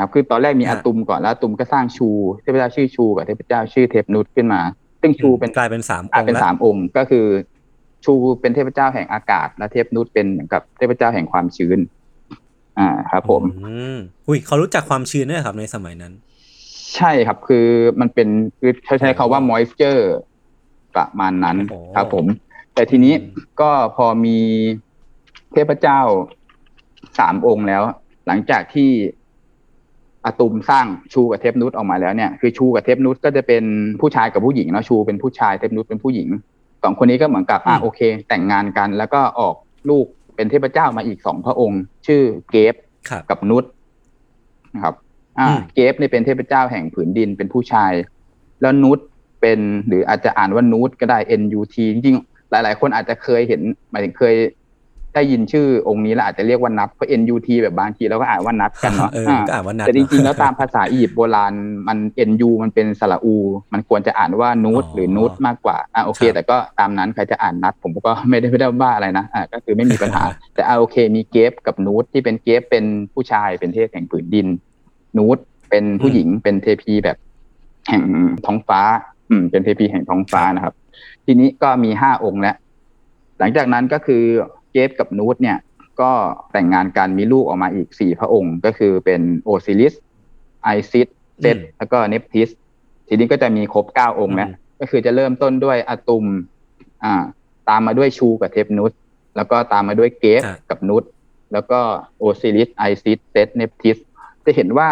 ครับคือตอนแรกมีอ่าอาตุมก่อนแล้วอาตุมก็สร้างชูเทพเจ้าชื่อชูกับเทพเจ้าชื่อเทพนุษขึ้นมา ซึ่งชูเป็นกลายเป็นสามออ่างค์เป็นแล้วสามองค์ก็คือ ชูเป็นเทพเจ้าแห่งอากาศ และเทพนุษเป็นเหมือนกับเทพเจ้าแห่งความชื้น อ่าครับ ผมอืมอุ้ยเขารู้จักความชื้นด้วยเหรอครับ ในสมัยนั้น ใช่ครับ คือมันเป็นคือใช้ใช้คาว่าโอ้ moisture ประมาณนั้นโอ้ครับผม แต่ทีนี้อืมก็พอมีเทพเจ้าสามองค์แล้ว หลังจากที่อาตุมสร้างชูกับเทพนุษออกมาแล้วเนี่ยคือชูกับเทพนุษก็จะเป็นผู้ชายกับผู้หญิงเนาะชูเป็นผู้ชายเทพนุษเป็นผู้หญิงสองคนนี้ก็เหมือนกับอ่าอืมโอเค แต่งงานกัน แล้วก็ออกลูกเป็นเทพเจ้ามาอีกสองพระองค์ ชื่อเกฟครับกับนุษนะครับ อ่าอืมเกฟเนี่ยเป็นเทพเจ้าแห่งผืนดินเป็นผู้ชาย แล้วนุษเป็นหรืออาจจะอ่านว่านูตก็ได้ N U T จริงๆ หลาย ๆ คนอาจจะเคยเห็นหมายถึงเคยได้ยินชื่อองค์นี้แล้วอาจจะเรียกว่านับเพราะ N U T แบบบางทีเราก็อ่านว่านับกันเนาะเอออ่าก็อ่านว่านัดแต่จริงๆแล้วเนอะตามภาษาอียิปต์โบราณมัน N U มันเป็นสระอู มันควรจะอ่านว่านูตอ๋อหรือนูตมากกว่าอ่าโอเคครับแต่ก็ตามนั้นใครจะอ่านนัดผมก็ไม่ได้ไม่ได้ว่าอะไรนะอ่าก็คือไม่มีปัญหา แต่อ่าโอเค มีเกฟกับนูตที่เป็นเกฟเป็นผู้ชายเป็นเทพแห่งผืนดิน นูตเป็นผู้หญิงเป็นเทพีแบบแห่งท้องฟ้า อืม เป็นเทพีแห่งท้องฟ้านะครับ ทีนี้ก็มีห้าองค์แล้ว หลังจากนั้นก็คือเกฟกับนุตเนี่ย ก็แต่งงานกันมีลูกออกมาอีกสี่พระองค์ ก็คือเป็นโอซิลิส ไอซิสเซตอืมแล้วก็เนปทิส ทีนี้ก็จะมีครบเก้าองค์แล้วอืมก็คือจะเริ่มต้นด้วยอะตุม อ่า ตามมาด้วยชูกับเทฟนุตแล้วก็ตามมาด้วยเกฟอะกับนุตแล้วก็โอซิลิส ไอซิสเซตเนปทิส จะเห็นว่า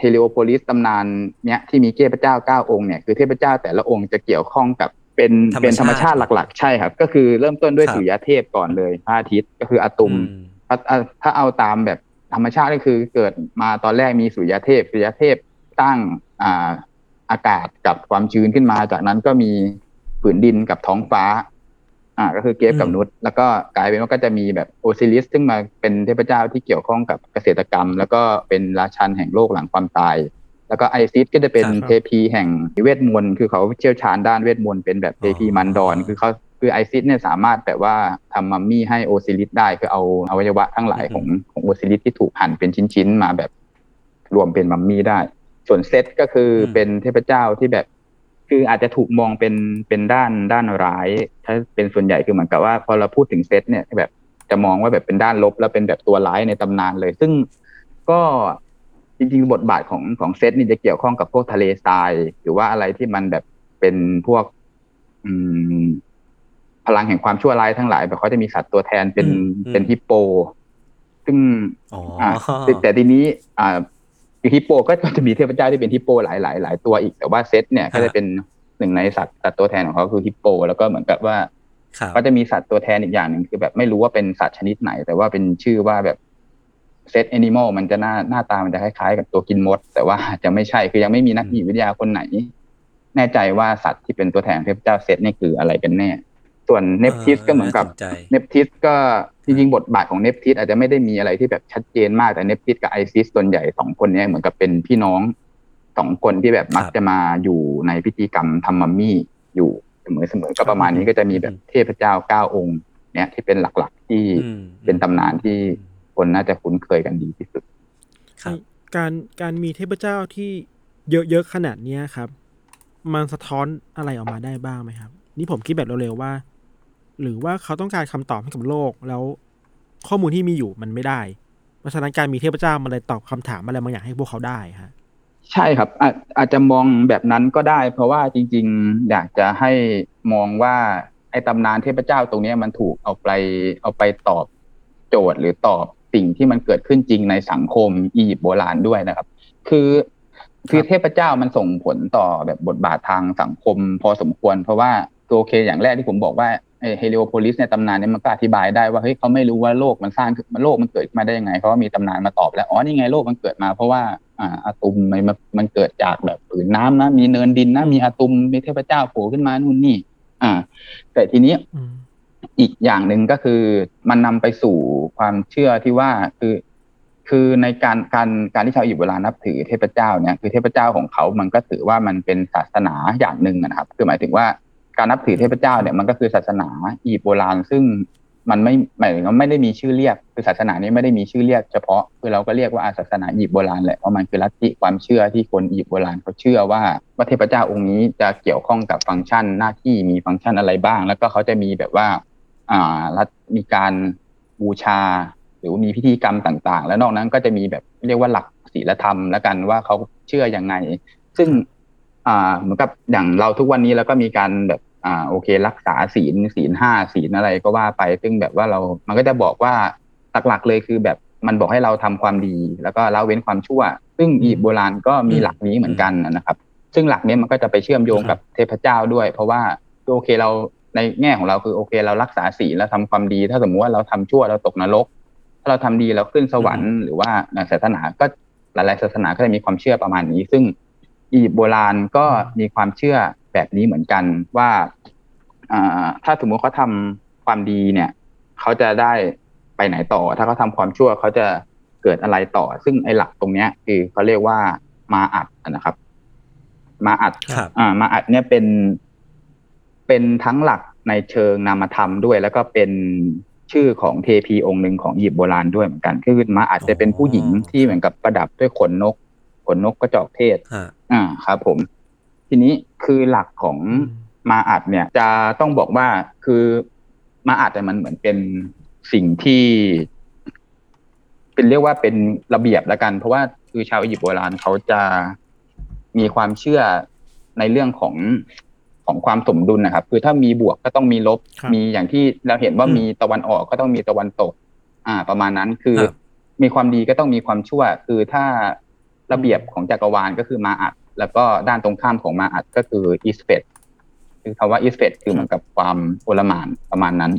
เฮลิโอโพลิสตำนานเนี้ยที่มีเทพเจ้าเก้าองค์เนี่ยคือเทพเจ้าแต่ละองค์จะเกี่ยวข้องกับเป็นธรรมชาติเป็นธรรมชาติหลัก ๆ ใช่ครับ ก็คือเริ่มต้นด้วยครับสุริยะเทพก่อนเลยพระอาทิตย์ก็คืออะตุมอืมถ้าถ้าถ้าเอาตามแบบธรรมชาติก็คือเกิดมาตอนแรกมีสุริยะเทพสุริยะเทพสร้างอ่าอากาศกับความชื้นขึ้นมา จากนั้นก็มีผืนดินกับท้องฟ้า อ่าก็คือเกฟกับอืมนุตแล้วก็กลายเป็นว่าก็จะมีแบบโอซิลิสซึ่งมาเป็นเทพเจ้าที่เกี่ยวข้องกับเกษตรกรรม แล้วก็เป็นราชันแห่งโลกหลังความตาย แล้วก็ไอซิสก็จะเป็นครับเทพีแห่งเวทมนต์คือเขาเชี่ยวชาญด้านเวทมนต์เป็นแบบเทพีมันดอนอ๋อคือเขาคือไอซิสเนี่ยสามารถแบบว่าทำมัมมี่ให้โอซิลิสได้คือเอาอวัยวะทั้งหลายของของโอซิลิสที่ถูกหั่นเป็นชิ้นๆมาแบบรวมเป็นมัมมี่ได้ ส่วนเซตก็คืออมเป็นเทพเจ้าที่แบบ คืออาจจะถูกมองเป็นเป็นด้านด้านร้าย ถ้าเป็นส่วนใหญ่คือเหมือนกับว่าพอเราพูดถึงเซตเนี่ยแบบจะมองว่าแบบเป็นด้านลบ แล้วเป็นแบบตัวร้ายในตำนานเลย ซึ่งก็จริงๆบทบาทของของเซตนี่จะเกี่ยวข้องกับพวกทะเลทรายหรือว่าอะไรที่มันแบบเป็นพวก อืม พลังแห่งความชั่วร้ายทั้งหลายแบบเขาจะมีสัตว์ตัวแทนเป็นอืมอืมเป็นฮิปโป ซึ่งอ๋ออ่าแต่แต่ทีนี้ อ่า ฮิปโปก็จะมีเทพเจ้าที่เป็นฮิปโปหลายหลายหลายตัวอีกแต่ว่าเซตเนี่ยก็จะเป็นหนึ่งในสัตว์สัตว์ตัวแทนของเขาคือฮิปโป แล้วก็เหมือนกับว่าครับก็จะมีสัตว์ตัวแทนอีกอย่างหนึ่งคือแบบไม่รู้ว่าเป็นสัตว์ชนิดไหน แต่ว่าเป็นชื่อว่าแบบ Set animal มันจะหน้าหน้าตามันจะคล้ายๆ กับตัวกินมด แต่ว่าจะไม่ใช่คือยังไม่มีนักอียิปต์วิทยาคนไหน แน่ใจว่าสัตว์ที่เป็นตัวแทนเทพเจ้าเซตนี่คืออะไรกันแน่ ส่วนเนปทิสก็เหมือนกับาสใจเนปทิสก็จริงๆบทบาทของเนปทิสอาจจะไม่ได้มีอะไรที่แบบชัดเจนมากแต่เนปทิสกับไอซิสส่วนใหญ่สองคนเนี้ยเหมือนกับเป็นพี่น้องสองคนที่แบบมักครับจะมาอยู่ในพิธีกรรมทำมัมมี่อยู่เสมอๆก็ประมาณนี้ก็จะมีแบบเทพเจ้าเก้าองค์ เนี่ยที่เป็นหลักๆที่อืมเป็นตำนานที่คนน่าจะคุ้นเคยกันดีที่สุดครับการการมีเทพเจ้าที่เยอะๆขนาดเนี้ยครับ มันสะท้อนอะไรออกมาได้บ้างไหมครับ นี่ผมคิดแบบเร็วๆว่า หรือว่าเขาต้องการคำตอบให้กับโลก แล้วข้อมูลที่มีอยู่มันไม่ได้ เพราะฉะนั้นการมีเทพเจ้ามันเลยตอบคำถามอะไรบางอย่างให้พวกเขาได้ฮะใช่ครับอาจอาจจะมองแบบนั้นก็ได้ เพราะว่าจริง ๆ อยากจะให้มองว่าไอ้ตำนานเทพเจ้าตรงนี้มันถูกเอาไปเอาไปตอบโจทย์หรือตอบสิ่งที่มันเกิดขึ้นจริงในสังคมอียิปต์โบราณด้วยนะครับ คือคือเทพเจ้ามันส่งผลต่อแบบบทบาททางสังคมพอสมควร เพราะว่าตัวเคอย่างแรกที่ผมบอกว่า เฮลิโอโพลิสในตำนานเนี้มันก็อธิบายได้ว่าเฮ้ยเขาไม่รู้ว่าโลกมันสร้างขึ้นมันโลกมันเกิดขึ้นมาได้ยังไงเพราะว่ามีตำนานมาตอบแล้วอ๋อนี่ไงโลกมันเกิดมา เพราะว่าอ่าอะตุมมันมันมันเกิดจากแบบผืนน้ำนะมีเนินดินนะมีอะตุมมีเทพเจ้าโผล่ขึ้นมานู่นนี่ อ่า แต่ทีนี้อืมอีกอย่างหนึ่งก็คือมันนำไปสู่ความเชื่อที่ว่าคือคือในการการการที่ชาวอียิปต์เวลานับถือเทพเจ้าเนี่ยคือเทพเจ้าของเขา มันก็ถือว่ามันเป็นศาสนาอย่างหนึ่งนะครับ คือหมายถึงว่า การนับถือเทพเจ้าเนี่ยมันก็คือศาสนาอียิปต์โบราณ ซึ่งมันไม่หมายถึงว่าไม่ได้มีชื่อเรียก คือศาสนานี้ไม่ได้มีชื่อเรียกเฉพาะคือเราก็เรียกว่าศาสนาอียิปต์โบราณแหละเพราะมันคือลัทธิความเชื่อที่คนอียิปต์โบราณเขาเชื่อว่าว่าเทพเจ้าองค์นี้จะเกี่ยวข้องกับฟังก์ชันหน้าที่มีฟังก์ชันอะไรบ้าง แล้วก็เขาจะมีแบบว่าอ่ารัฐมีการบูชา หรือมีพิธีกรรมต่าง ๆ แล้วนอกนั้นก็จะมีแบบเรียกว่าหลักศีลธรรมแล้วกันว่าเขาเชื่อยังไง ซึ่ง อ่าเหมือนกับอย่างเราทุกวันนี้แล้วก็มีการแบบอ่าโอเค รักษาศีลศีลห้าศีลอะไรก็ว่าไป ซึ่งแบบว่าเรามันก็จะบอกว่าหลักๆเลยคือแบบมันบอกให้เราทำความดี แล้วก็ละเว้นความชั่ว ซึ่งอียิปต์โบราณก็มีหลักนี้เหมือนกันนะครับ ซึ่งหลักเนี้ยมันก็จะไปเชื่อมโยงกับเทพเจ้าด้วย เพราะว่าโอเคเราในแง่ของเราคือโอเคเรารักษาศีลเราทำความดี ถ้าสมมุติว่าเราทำชั่วเราตกนรก ถ้าเราทำดีเราขึ้นสวรรค์หรือว่าในศาสนาก็หลายๆศาสนาก็จะมีความเชื่อประมาณนี้ ซึ่ง อียิปต์โบราณก็มีความเชื่อแบบนี้เหมือนกันว่าอ่าถ้าสมมุติเขาทำความดีเนี่ยเขาจะได้ไปไหนต่อ ถ้าเขาทำความชั่วเขาจะเกิดอะไรต่อ ซึ่งไอ้หลักตรงเนี้ย คือเขาเรียกว่ามาอัดนะครับ มาอัดครับอ่ามาอัดเนี่ยเป็น เป็นทั้งหลักในเชิงนามธรรมด้วย แล้วก็เป็นชื่อของเทพีองค์หนึ่งของอียิปต์โบราณด้วยเหมือนกันคือมาอัดจะเป็นผู้หญิงที่เหมือนกับประดับด้วยขนนก ขนนกกระจอกเทศฮะ อ่าครับผม ทีนี้คือหลักของมาอัดเนี่ย จะต้องบอกว่าคือมาอัดเนี่ยมันเหมือนเป็นสิ่งที่ เป็นเรียกว่าเป็นระเบียบแล้วกัน เพราะว่าคือชาวอียิปต์โบราณเขาจะมีความเชื่อในเรื่องของของความสมดุลนะครับ คือถ้ามีบวกก็ต้องมีลบครับมีอย่างที่เราเห็นว่าอืมมีตะวันออกก็ต้องมีตะวันตก อ่า ประมาณนั้นคือครับมีความดีก็ต้องมีความชั่ว คือถ้าระเบียบของจักรวาลก็คือมาอัด แล้วก็ด้านตรงข้ามของมาอัดก็คืออิสเฟตคือคำว่าอิสเฟตคือเหมือนกับความโอลหมานประมาณนั้น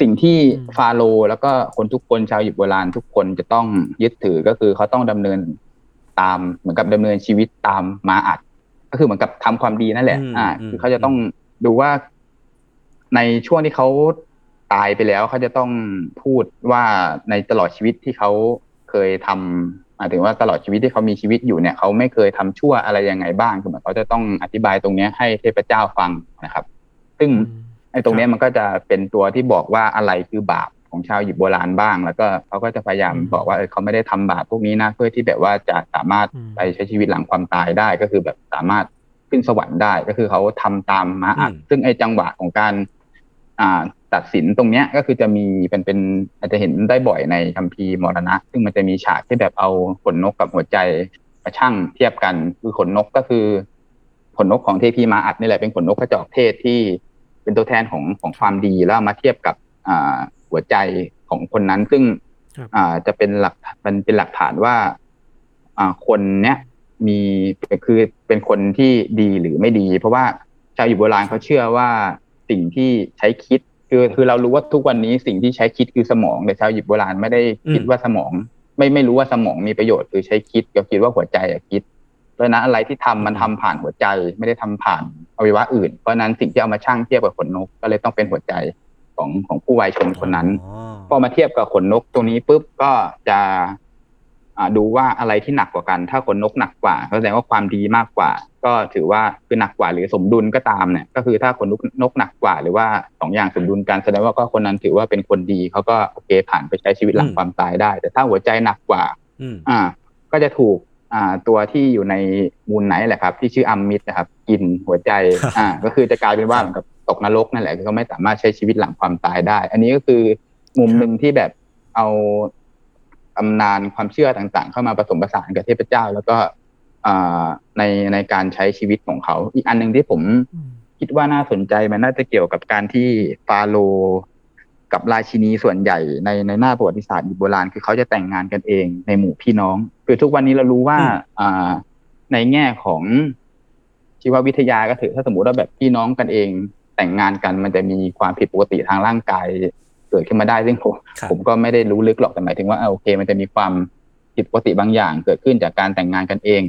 สิ่งที่อืมฟาโรห์แล้วก็คนทุกคนชาวอียิปต์โบราณทุกคนจะต้องยึดถือก็คือเขาต้องดำเนินตามเหมือนกับดำเนินชีวิตตามมาอัด ก็คือเหมือนกับทำความดีนั่นแหละอืมอ่าอืมคือเขาจะต้องดูว่าในช่วงที่เขาตายไปแล้วเขาจะต้องพูดว่าในตลอดชีวิตที่เขาเคยทำ หมายถึงว่าตลอดชีวิตที่เขามีชีวิตอยู่เนี่ยเขาไม่เคยทำชั่วอะไรยังไงบ้างคือเหมือนเขาจะต้องอธิบายตรงเนี้ยให้เทพเจ้าฟังนะครับ ซึ่งไอ้ตรงเนี้ยมันก็จะเป็นตัวที่บอกว่าอะไรคือบาปของชาวอียิปต์โบราณบ้าง แล้วก็เขาก็จะพยายามอืมบอกว่าเออเขาไม่ได้ทำบาปพวกนี้นะเพื่อที่แบบว่าจะสามารถอืมไปใช้ชีวิตหลังความตายได้ก็คือแบบสามารถขึ้นสวรรค์ได้ก็คือเขาทำตามมาอัดอืมซึ่งไอ้จังหวะของการ อ่า ตัดสินตรงเนี้ยก็คือจะมีเป็นเป็นอาจจะเห็นได้บ่อยในคัมภีร์มรณะ ซึ่งมันจะมีฉากที่แบบเอาขนนกกับหัวใจมาชั่งเทียบกันคือขนนกก็คือ ขนนกของเทพีมาอัดนี่แหละเป็นขนนกกระจอกเทศที่เป็นตัวแทนของของความดีแล้วเอามาเทียบกับอ่าหัวใจของคนนั้น ซึ่งครับอ่าจะเป็นหลักมันเป็นหลักฐานว่า อ่าคนเนี้ยมีคือเป็นคนที่ดีหรือไม่ดี เพราะว่าชาวอยู่โบราณเขาเชื่อว่าสิ่งที่ใช้คิด คือคือเรารู้ว่าทุกวันนี้สิ่งที่ใช้คิดคือสมองแต่ชาวหยิบโบราณไม่ได้คิดอืมว่าสมอง ไม่ไม่รู้ว่าสมองมีประโยชน์คือใช้คิดก็คิดว่าหัวใจอะคิด เพราะฉะนั้นอะไรที่ทำมันทำผ่านหัวใจไม่ได้ทำผ่านอวัยวะอื่น เพราะฉะนั้นสิ่งที่เอามาชั่งเทียบกับขนนก ก็เลยต้องเป็นหัวใจของของผู้วายชนคนนั้นอ๋อพอมาเทียบกับขนนกตรงนี้ปุ๊บก็จะอ่า ดูว่าอะไรที่หนักกว่ากัน ถ้าขนนกหนักกว่าก็แสดงว่าความดีมากกว่า ก็ถือว่าคือหนักกว่าหรือสมดุลก็ตามเนี่ยก็คือถ้าขนนกนกหนักกว่า หรือว่าสองอย่างสมดุลกันแสดงว่าก็คนนั้นถือว่าเป็นคนดีเขาก็โอเคผ่านไปใช้ชีวิตหลังความตายได้ แต่ถ้าหัวใจหนักกว่าอืมอ่า ก็จะถูกอ่าตัวที่อยู่ในมูลไหนแหละครับ ที่ชื่ออัมมิดนะครับกินหัวใจอ่าก็คือจะกลายเป็นว่าเหมือนกับตกนรกนั่นแหละคือเขาไม่สามารถใช้ชีวิตหลังความตายได้ อันนี้ก็คือมุมหนึ่งที่แบบเอา ตำนานความเชื่อต่างๆ เข้ามาผสมผสานกับเทพเจ้า แล้วก็อ่าในในการใช้ชีวิตของเขา อีกอันหนึ่งที่ผมอืมคิดว่าน่าสนใจมันน่าจะเกี่ยวกับการที่ฟาโรห์กับราชินีส่วนใหญ่ในในหน้าประวัติศาสตร์อียิปต์โบราณคือเขาจะแต่งงานกันเองในหมู่พี่น้อง คือทุกวันนี้เรารู้ว่าอืมอ่า ในแง่ของชีววิทยาก็ถือถ้าสมมติว่าแบบพี่น้องกันเอง แต่งงานกันมันจะมีความผิดปกติทางร่างกาย เกิดขึ้นมาได้ซึ่งผมครับผมก็ไม่ได้รู้ลึกหรอกแต่หมายถึงว่าเออโอเค มันจะมีความผิดปกติบางอย่าง เกิดขึ้นจากการแต่งงานกันเอง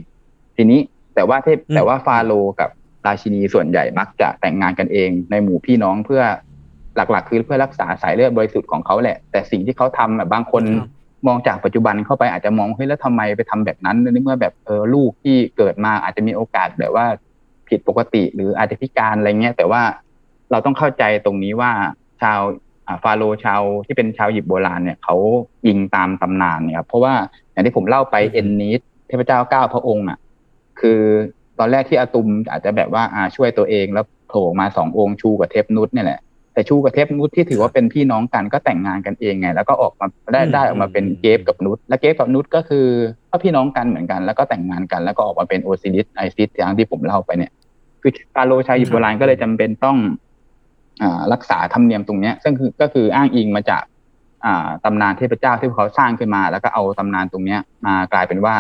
ทีนี้แต่ว่าเทพอืมแต่ว่าฟาโรห์กับราชินีส่วนใหญ่มักจะแต่งงานกันเอง ในหมู่พี่น้องเพื่อหลักๆ คือเพื่อรักษาสายเลือดบริสุทธิ์ของเขาแหละ แต่สิ่งที่เขาทำแบบบางคนครับมองจากปัจจุบันเข้าไปอาจจะมองเฮ้ยแล้วทำไมไปทำแบบนั้นในเมื่อแบบเออลูกที่เกิดมาอาจจะมีโอกาสแบบว่าผิดปกติหรืออาจจะพิการอะไรเงี้ยแต่ว่าเราต้องเข้าใจตรงนี้ว่าชาวอ่า ฟาโรห์ชาวที่เป็นชาวหยิบโบราณเนี่ยเขายิงตามตำนานเนี่ยครับเพราะว่าอย่างที่ผมเล่าไปอืมเอ็นนิสเทพเจ้าเก้าพระองค์อะ คือตอนแรกที่อาตุมอาจจะแบบว่าอ่าช่วยตัวเองแล้วโผล่มาสององค์ชูกับเทพนุษเนี่ยแหละแต่ชูกับเทพนุษที่ถือว่าเป็นพี่น้องกันก็แต่งงานกันเองไง แล้วก็ออกมาได้อืมได้ออกมาเป็นอืมเกฟกับนุษและเกฟกับนุษก็คือก็พี่น้องกันเหมือนกัน แล้วก็แต่งงานกัน แล้วก็ออกมาเป็นโอซิริสไอซิสอย่างที่ผมเล่าไปเนี่ย คือฟาโรห์ชาวอิบโบราณก็เลยจำเป็นต้องอ่า รักษาธรรมเนียมตรงเนี้ยซึ่งคือก็คืออ้างอิงมาจากอ่าตำนานเทพเจ้าที่เขาสร้างขึ้นมา แล้วก็เอาตำนานตรงเนี้ยมากลายเป็นว่า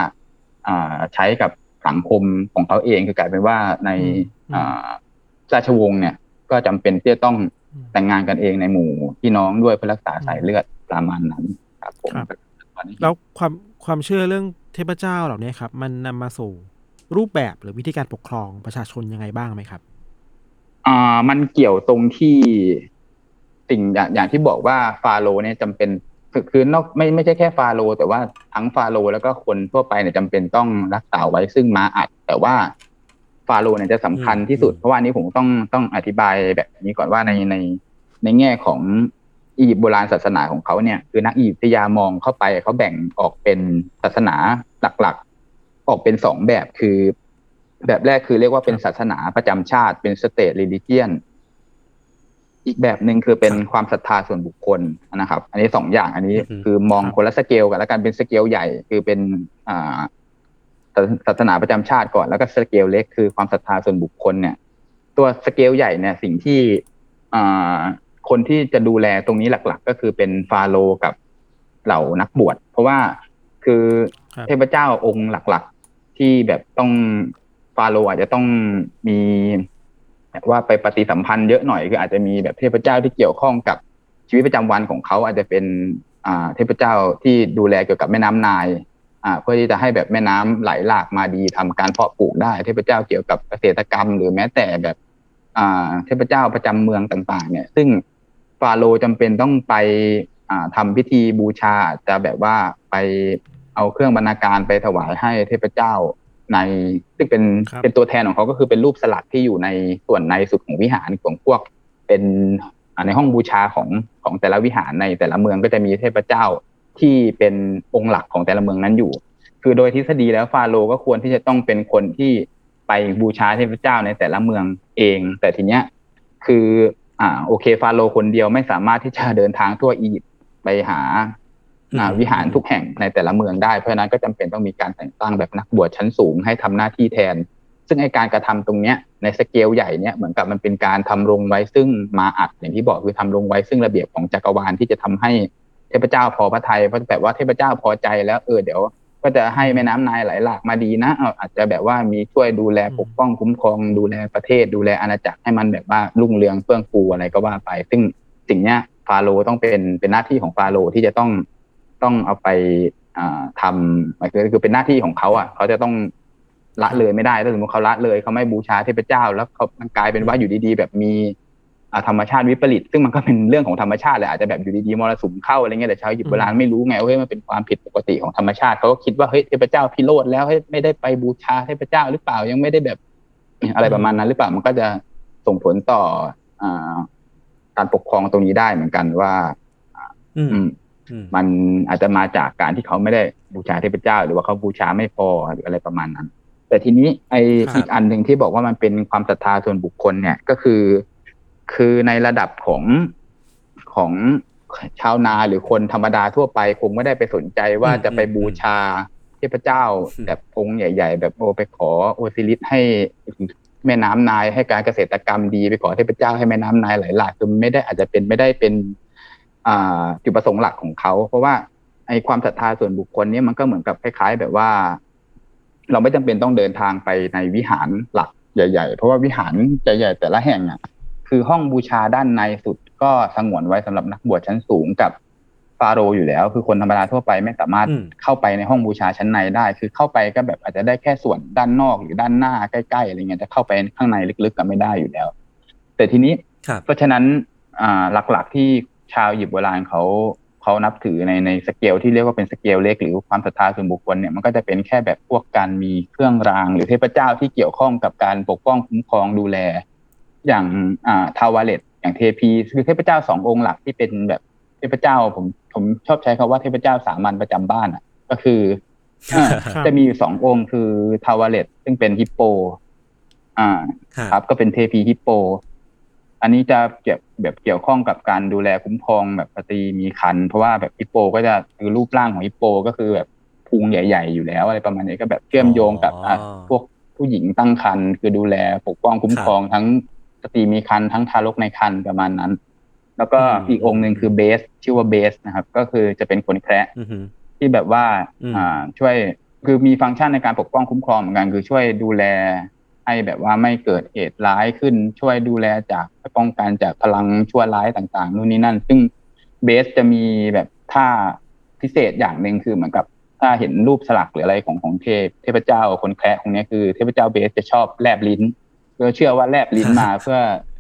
อ่าใช้กับสังคมของเขาเองคือกลายเป็นว่าในอืมอ่าราชวงศ์เนี่ย ก็จำเป็นที่จะต้องอืมแต่งงานกันเองในหมู่พี่น้องด้วยเพื่อรักษาสายเลือดประมาณนั้นครับผมครับแล้วความความเชื่อเรื่องเทพเจ้าเหล่านี้ครับ มันนำมาสู่รูปแบบหรือวิธีการปกครองประชาชนยังไงบ้างไหมครับ อ่ามันเกี่ยวตรงที่สิ่งอย่างอย่างที่บอกว่าฟาโรห์เนี่ยจำเป็นคือคือนอกไม่ไม่ใช่แค่ฟาโรห์แต่ว่าทั้งฟาโรห์แล้วก็คนทั่วไปเนี่ยจำเป็นต้องรักษาไว้ซึ่งม้าอัด แต่ว่าฟาโรห์เนี่ยจะสำคัญที่สุดอืมเพราะว่าอันนี้ผมต้องต้องอธิบายแบบนี้ก่อนว่าในในในแง่ของอียิปต์โบราณศาสนาของเขาเนี่ยคือนักอียิปต์วิทยามองเข้าไปเขาแบ่งออกเป็นศาสนาหลักๆ ออกเป็นสองแบบคือ แบบแรกคือเรียกว่าเป็นศาสนาประจำชาติเป็นสเต t ลิ l ิเจียนอีกแบบหนึ่งคือเป็นครับความศรัทธาส่วนบุคคลนะครับ อันนี้สองอย่างอันนี้อือฮึคือมองครับคนละสเกลกันแล้วกันเป็นสเกลใหญ่คือเป็นอ่าศาศาสนาประจำชาติก่อนแล้วก็สเกลเล็กคือความศรัทธาส่วนบุคคลเนี่ย ตัวสเกลใหญ่เนี่ย สิ่งที่อ่าคนที่จะดูแลตรงนี้หลัก ๆ ก็คือเป็นฟาโรห์กับเหล่านักบวชเพราะว่าคือครับเทพเจ้าองค์หลัก ๆ ที่แบบต้อง ฟาโรอาจจะต้องมีแบบว่าไปปฏิสัมพันธ์เยอะหน่อยคืออาจจะมีแบบเทพเจ้าที่เกี่ยวข้องกับชีวิตประจำวันของเขาอาจจะเป็นอ่าเทพเจ้าที่ดูแลเกี่ยวกับแม่น้ำนายอ่าเพื่อที่จะให้แบบแม่น้ำไหลหลากมาดีทำการเพาะปลูกได้ เทพเจ้าเกี่ยวกับเกษตรกรรม หรือแม้แต่แบบอ่าเทพเจ้าประจำเมืองต่าง ๆ เนี่ย ซึ่งฟาโรห์จำเป็นต้องไปอ่าทำพิธีบูชาจะแบบว่าไปเอาเครื่องบรรณาการไปถวายให้เทพเจ้า ในซึ่งเป็นครับเป็นตัวแทนของเขาก็คือเป็นรูปสลักที่อยู่ในส่วนในสุดของวิหารของพวก เป็นอ่าในห้องบูชาของของแต่ละวิหารในแต่ละเมืองก็จะมีเทพเจ้าที่เป็นองค์หลักของแต่ละเมืองนั้นอยู่ คือโดยทฤษฎีแล้วฟาโรห์ก็ควรที่จะต้องเป็นคนที่ไปบูชาเทพเจ้าในแต่ละเมืองเอง แต่ทีเนี้ยคืออ่าโอเคฟาโรห์คนเดียวไม่สามารถที่จะเดินทางทั่วอียิปต์ไปหาอ่าอืม วิหารทุกแห่งในแต่ละเมืองได้เพราะฉะนั้นก็จำเป็นต้องมีการแต่งตั้งแบบนักบวชชั้นสูงให้ทำหน้าที่แทน ซึ่งไอการกระทำตรงเนี้ยในสเกลใหญ่เนี่ยเหมือนกับมันเป็นการทำรงไว้ซึ่งมาอัดอย่างที่บอกคือทำรงไว้ซึ่งระเบียบของจักรวาลที่จะทำให้เทพเจ้าพอพระทัยเพราะแบบว่าเทพเจ้าพอใจแล้วเออเดี๋ยว ก็จะให้แม่น้ำนายไหลหลากมาดีนะอาจจะแบบว่ามีช่วยดูแลปกป้องคุ้มครองดูแลประเทศดูแลอาณาจักรให้มันแบบว่ารุ่งเรืองเฟื่องฟูอะไรก็ว่าไป ซึ่งสิ่งเนี้ยฟาโรห์ต้องเป็นเป็นหน้าที่ของฟาโรห์ที่จะต้อง ต้องเอาไปอ่าทำหมายถึงคือเป็นหน้าที่ของเขาอะเขาจะต้องละเลยไม่ได้ถ้าสมมติเขาละเลยเขาไม่บูชาเทพเจ้า แล้วเขามันกลายเป็นว่าอยู่ดีๆ แบบมีอ่าธรรมชาติวิปริต ซึ่งมันก็เป็นเรื่องของธรรมชาติแหละอาจจะแบบอยู่ดีๆมรสุมเข้าอะไรเงี้ยแต่ชาวยิปโบราณไม่รู้ไงว่าเฮ้ยมันเป็นความผิดปกติของธรรมชาติเขาก็คิดว่าเฮ้ยเทพเจ้าพิโรธแล้วเฮ้ยไม่ได้ไปบูชาเทพเจ้าหรือเปล่ายังไม่ได้แบบอะไรประมาณนั้นหรือเปล่ามันก็จะส่งผลต่ออ่าการปกครองตรงนี้ได้เหมือนกันว่า อืมอื มอืมมันอาจจะมาจากการที่เขาไม่ได้บูชาเทพเจ้า หรือว่าเขาบูชาไม่พอหรืออะไรประมาณนั้น แต่ทีนี้ไอครับอีกอันหนึ่งที่บอกว่ามันเป็นความศรัทธาส่วนบุคคลเนี่ยก็คือ คือในระดับของของชาวนาหรือคนธรรมดาทั่วไป คงไม่ได้ไปสนใจว่าอืมจะไปอืมบูชาเทพเจ้าอืมแบบองค์ใหญ่ ๆ แบบโอไปขอโอซิลิสให้แม่น้ำนายให้การเกษตรกรรมดีไปขอเทพเจ้าให้แม่น้ำนายไหลหลากจนไม่ได้อาจจะเป็นไม่ได้เป็นอ่า จุดประสงค์หลักของเขา เพราะว่าไอ้ความศรัทธาส่วนบุคคลเนี่ยมันก็เหมือนกับคล้าย ๆ แบบว่า เราไม่จำเป็นต้องเดินทางไปในวิหารหลักใหญ่ ๆ เพราะว่าวิหารใหญ่ๆแต่ละแห่งอะ คือห้องบูชาด้านในสุดก็สงวนไว้สำหรับนักบวชชั้นสูงกับฟาโรห์อยู่แล้ว คือคนธรรมดาทั่วไปไม่สามารถอืมเข้าไปในห้องบูชาชั้นในได้ คือเข้าไปก็แบบอาจจะได้แค่ส่วนด้านนอกหรือด้านหน้าใกล้ๆอะไรเงี้ยจะเข้าไปข้างในลึกๆก็ไม่ได้อยู่แล้ว แต่ทีนี้ครับเพราะฉะนั้นอ่าหลักๆที่ ชาวหยิบโบราณเขาเขานับถือในในสเกลที่เรียกว่าเป็นสเกลเล็กหรือความศรัทธาส่วนบุคคลเนี่ยมันก็จะเป็นแค่แบบพวกการมีเครื่องราง หรือเทพเจ้าที่เกี่ยวข้องกับการปกป้องคุ้มครองดูแล อย่างอ่าทาวาเลตอย่างเทพีคือเทพเจ้าสององค์หลักที่เป็นแบบเทพเจ้าผมผมชอบใช้คำว่าเทพเจ้าสามัญประจำบ้านอะ ก็คืออ่าครับจะมีอยู่สององค์คือทาวาเลตซึ่งเป็นฮิปโป อ่า ครับก็เป็นเทพีฮิปโป อันนี้จะเกี่ยวแบบเกี่ยวข้องกับการดูแลคุ้มครองแบบสตรีมีครรภ์เพราะว่าแบบฮิปโปก็จะคือรูปร่างของฮิปโปก็คือแบบพุงใหญ่ ๆ อยู่แล้วอะไรประมาณนี้ก็แบบเชื่อมโยงกับอ๋ออะพวกผู้หญิงตั้งครรภ์คือดูแลปกป้องคุ้มครองทั้งสตรีมีครรภ์ทั้งทารกในครรภ์ประมาณนั้น แล้วก็อืมอีกองค์หนึ่งคือเบสชื่อว่าเบสนะครับ ก็คือจะเป็นคนแคระอือหือที่แบบว่าอืมอ่าช่วยคือมีฟังก์ชันในการปกป้องคุ้มครองเหมือนกันคือช่วยดูแล ให้แบบว่าไม่เกิดเหตุร้ายขึ้นช่วยดูแลจากป้องกันจากพลังชั่วร้ายต่างๆนู่นนี่นั่น ซึ่งเบสจะมีแบบท่าพิเศษอย่างหนึ่งคือเหมือนกับถ้าเห็นรูปสลักหรืออะไรของของเทพเทพเจ้าคนแคระของเนี้ยคือเทพเจ้าเบสจะชอบแลบลิ้นเพื่อเชื่อว่าแลบลิ้นมาเพื่อ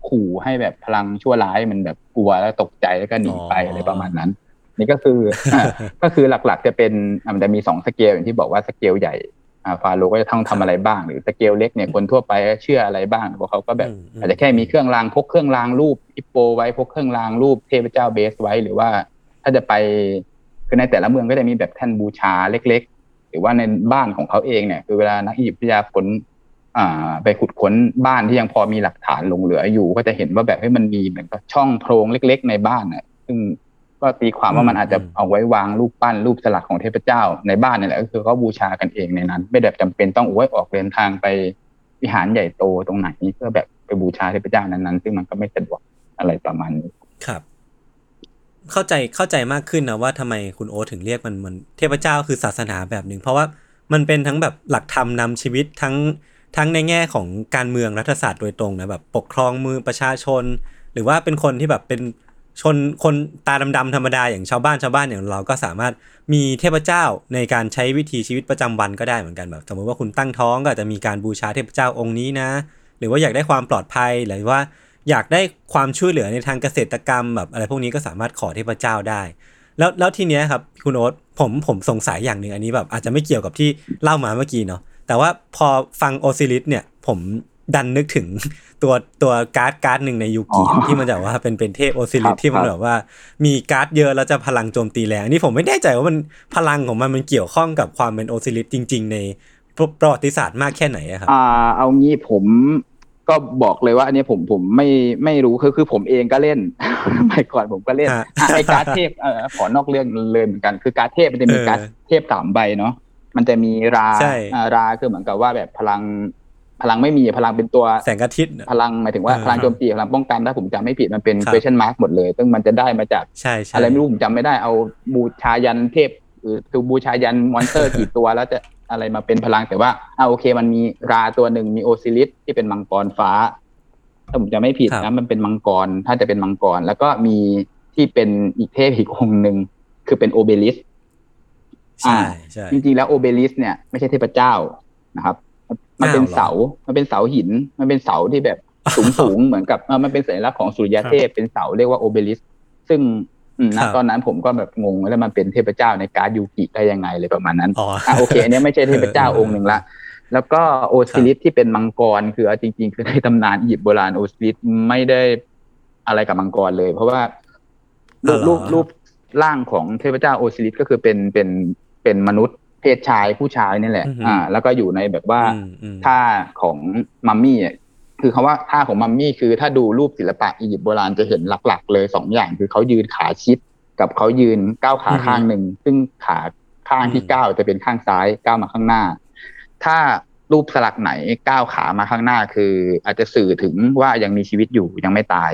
ขู่ให้แบบพลังชั่วร้ายมันแบบกลัวแล้วตกใจแล้วก็หนีไปอ๋อออะไรประมาณนั้น นี่ก็คืออ่าก็คือหลักๆจะเป็นอะมันจะมีสองสเกลอย่างที่บอกว่าสเกลใหญ่อ่า ฟาโรห์ก็จะต้องทำอะไรบ้าง หรือสเกลเล็กเนี่ยคนทั่วไปก็เชื่ออะไรบ้างเพราะเขาก็แบบอืมอืมอาจจะแค่มีเครื่องรางพกเครื่องรางรูปฮิปโปไว้พกเครื่องรางรูปเทพเจ้าเบสไว้หรือว่าถ้าจะไปคือในแต่ละเมืองก็จะมีแบบแท่นบูชาเล็ก ๆ หรือว่าในบ้านของเขาเองเนี่ยคือเวลานักอียิปต์วิทยาค้นอ่าไปขุดค้นบ้านที่ยังพอมีหลักฐานหลงเหลืออยู่ ก็จะเห็นว่าแบบให้ยมันมีเหมือนกับช่องโพรงเล็ก ๆ ในบ้านน่ะซึ่ง ก็ตีความว่ามันอาจจะเอาไว้วางรูปปั้นรูปสลักของเทพเจ้าในบ้านนี่แหละก็คือเขาบูชากันเองในนั้น ไม่ได้จำเป็นต้องโอ้ยออกเดินทางไปวิหารใหญ่โตตรงไหนเพื่อแบบไปบูชาเทพเจ้านั้นๆซึ่งมันก็ไม่สะดวกอะไรประมาณนี้ครับ เข้าใจเข้าใจมากขึ้นนะว่าทำไมคุณโอ๊ตถึงเรียกมันมันเทพเจ้าคือศาสนาแบบหนึ่งเพราะว่ามันเป็นทั้งแบบหลักธรรมนำชีวิตทั้งทั้งในแง่ของการเมืองรัฐศาสตร์โดยตรงนะแบบปกครองมือประชาชน หรือว่าเป็นคนที่แบบเป็น ชนคนตาดำๆธรรมดาอย่างชาวบ้านชาวบ้านอย่างเราก็สามารถมีเทพเจ้าในการใช้วิถีชีวิตประจำวันก็ได้เหมือนกันแบบสมมติว่าคุณตั้งท้องก็จจะมีการบูชาเทพเจ้าองค์นี้นะ หรือว่าอยากได้ความปลอดภัยหรือว่าอยากได้ความช่วยเหลือในทางเกษตรกรรมแบบอะไรพวกนี้ก็สามารถขอเทพเจ้าได้ แล้วแล้วทีเนี้ยครับคุณโอ๊ตผมผมสงสัยอย่างหนึ่งอันนี้แบบอาจจะไม่เกี่ยวกับที่เล่ามาเมื่อกี้เนาะแต่ว่าพอฟังโอซิลิสเนี่ยผม ดันนึกถึงตัวตัวการ์ดการ์ดหนึ่งในยูกิอ๋อที่มันจะว่าเป็นเป็นเทพโอซิลิสครัสบที่มันครับแบบว่ามีการ์ดเยอะแล้วจะพลังโจมตีแรงอันนี้ผมไม่แน่ใจว่ามันพลังของมันมันเกี่ยวข้องกับความเป็นโอซิลิสจริง ๆ ในประวัติศาสตร์มากแค่ไหนอะครับอ่าเอางี้ผมก็บอกเลยว่าอันนี้ผมผมไม่ไม่รู้คือคือผมเองก็เล่นสมัยก่อนผมก็เล่นฮะอะไอการ์ดเทพเออขอนอกเรื่องเลยเหมือนกันคือการ์ดเทพมันจะมีเออการ์ดเทพสามใบเนาะมันจะมีราใช่อ่าราคือเหมือนกับว่าแบบพลัง พลังไม่มีพลังเป็นตัวแสงอาทิตย์น่ะพลังหมายถึงว่าเออพลังโจมตีพลังป้องกันถ้าผมจำไม่ผิดมันเป็นครับ question mark หมดเลย ซึ่งมันจะได้มาจากใช่ใช่อะไรไม่รู้ผมจำไม่ได้เอาบูชายัญเทพหรือคือบูชายัญมอนสเตอร์กี่ตัวแล้วจะอะไรมาเป็นพลังแต่ว่าอ่าโอเค มันมีราตัวหนึ่งมีโอซิลิสที่เป็นมังกรฟ้าถ้าผมจำไม่ผิดนะครับมันเป็นมังกรถ้าจะเป็นมังกร แล้วก็มีที่เป็นอีกเทพอีกองค์หนึ่งคือเป็นโอเบลิสใช่ใช่จริงๆแล้วโอเบลิสเนี่ยไม่ใช่เทพเจ้านะครับ มันเป็นอ้าวเหรอเสา มันเป็นเสาหิน มันเป็นเสาที่แบบสูงสูงๆเหมือนกับเออมันเป็นสัญลักษณ์ของสุริยเทพเป็นเสาเรียกว่าโอเบลิส ซึ่งอืมครับ ณ ตอนนั้นผมก็แบบงงแล้วมันเป็นเทพเจ้าในการ์ดยูกิได้ยังไงเลยประมาณนั้นอ๋ออะโอเคอันเนี้ยไม่ใช่เทพเจ้าองค์หนึ่งละแล้วก็โอซิลิสที่เป็นมังกรคือเอาจริง ๆ คือในตำนานอียิปต์โบราณโอซิลิสไม่ได้อะไรกับมังกรเลย เพราะว่ารูปอ๋อเหรอรูปรูปร่างของเทพเจ้าโอซิลิสก็คือเป็นเป็นเป็นมนุษย์เพ ศชายผู้ชายนี่แหละอือหืออ่า แล้วก็อยู่ในแบบว่าอืมอืมท่าของมัมมี่อะคือคำว่าท่าของมัมมี่คือถ้าดูรูปศิลปะอียิปต์โบราณจะเห็นหลัก ๆ เลยสองอย่างคือเขายืนขาชิด กับเขายืนก้าวขาอือฮึข้างหนึ่งซึ่งขาข้างที่อืมก้าวจะเป็นข้างซ้ายก้าวมาข้างหน้า ถ้ารูปสลักไหนก้าวขามาข้างหน้าคือ อาจจะสื่อถึงว่ายังมีชีวิตอยู่ยังไม่ตาย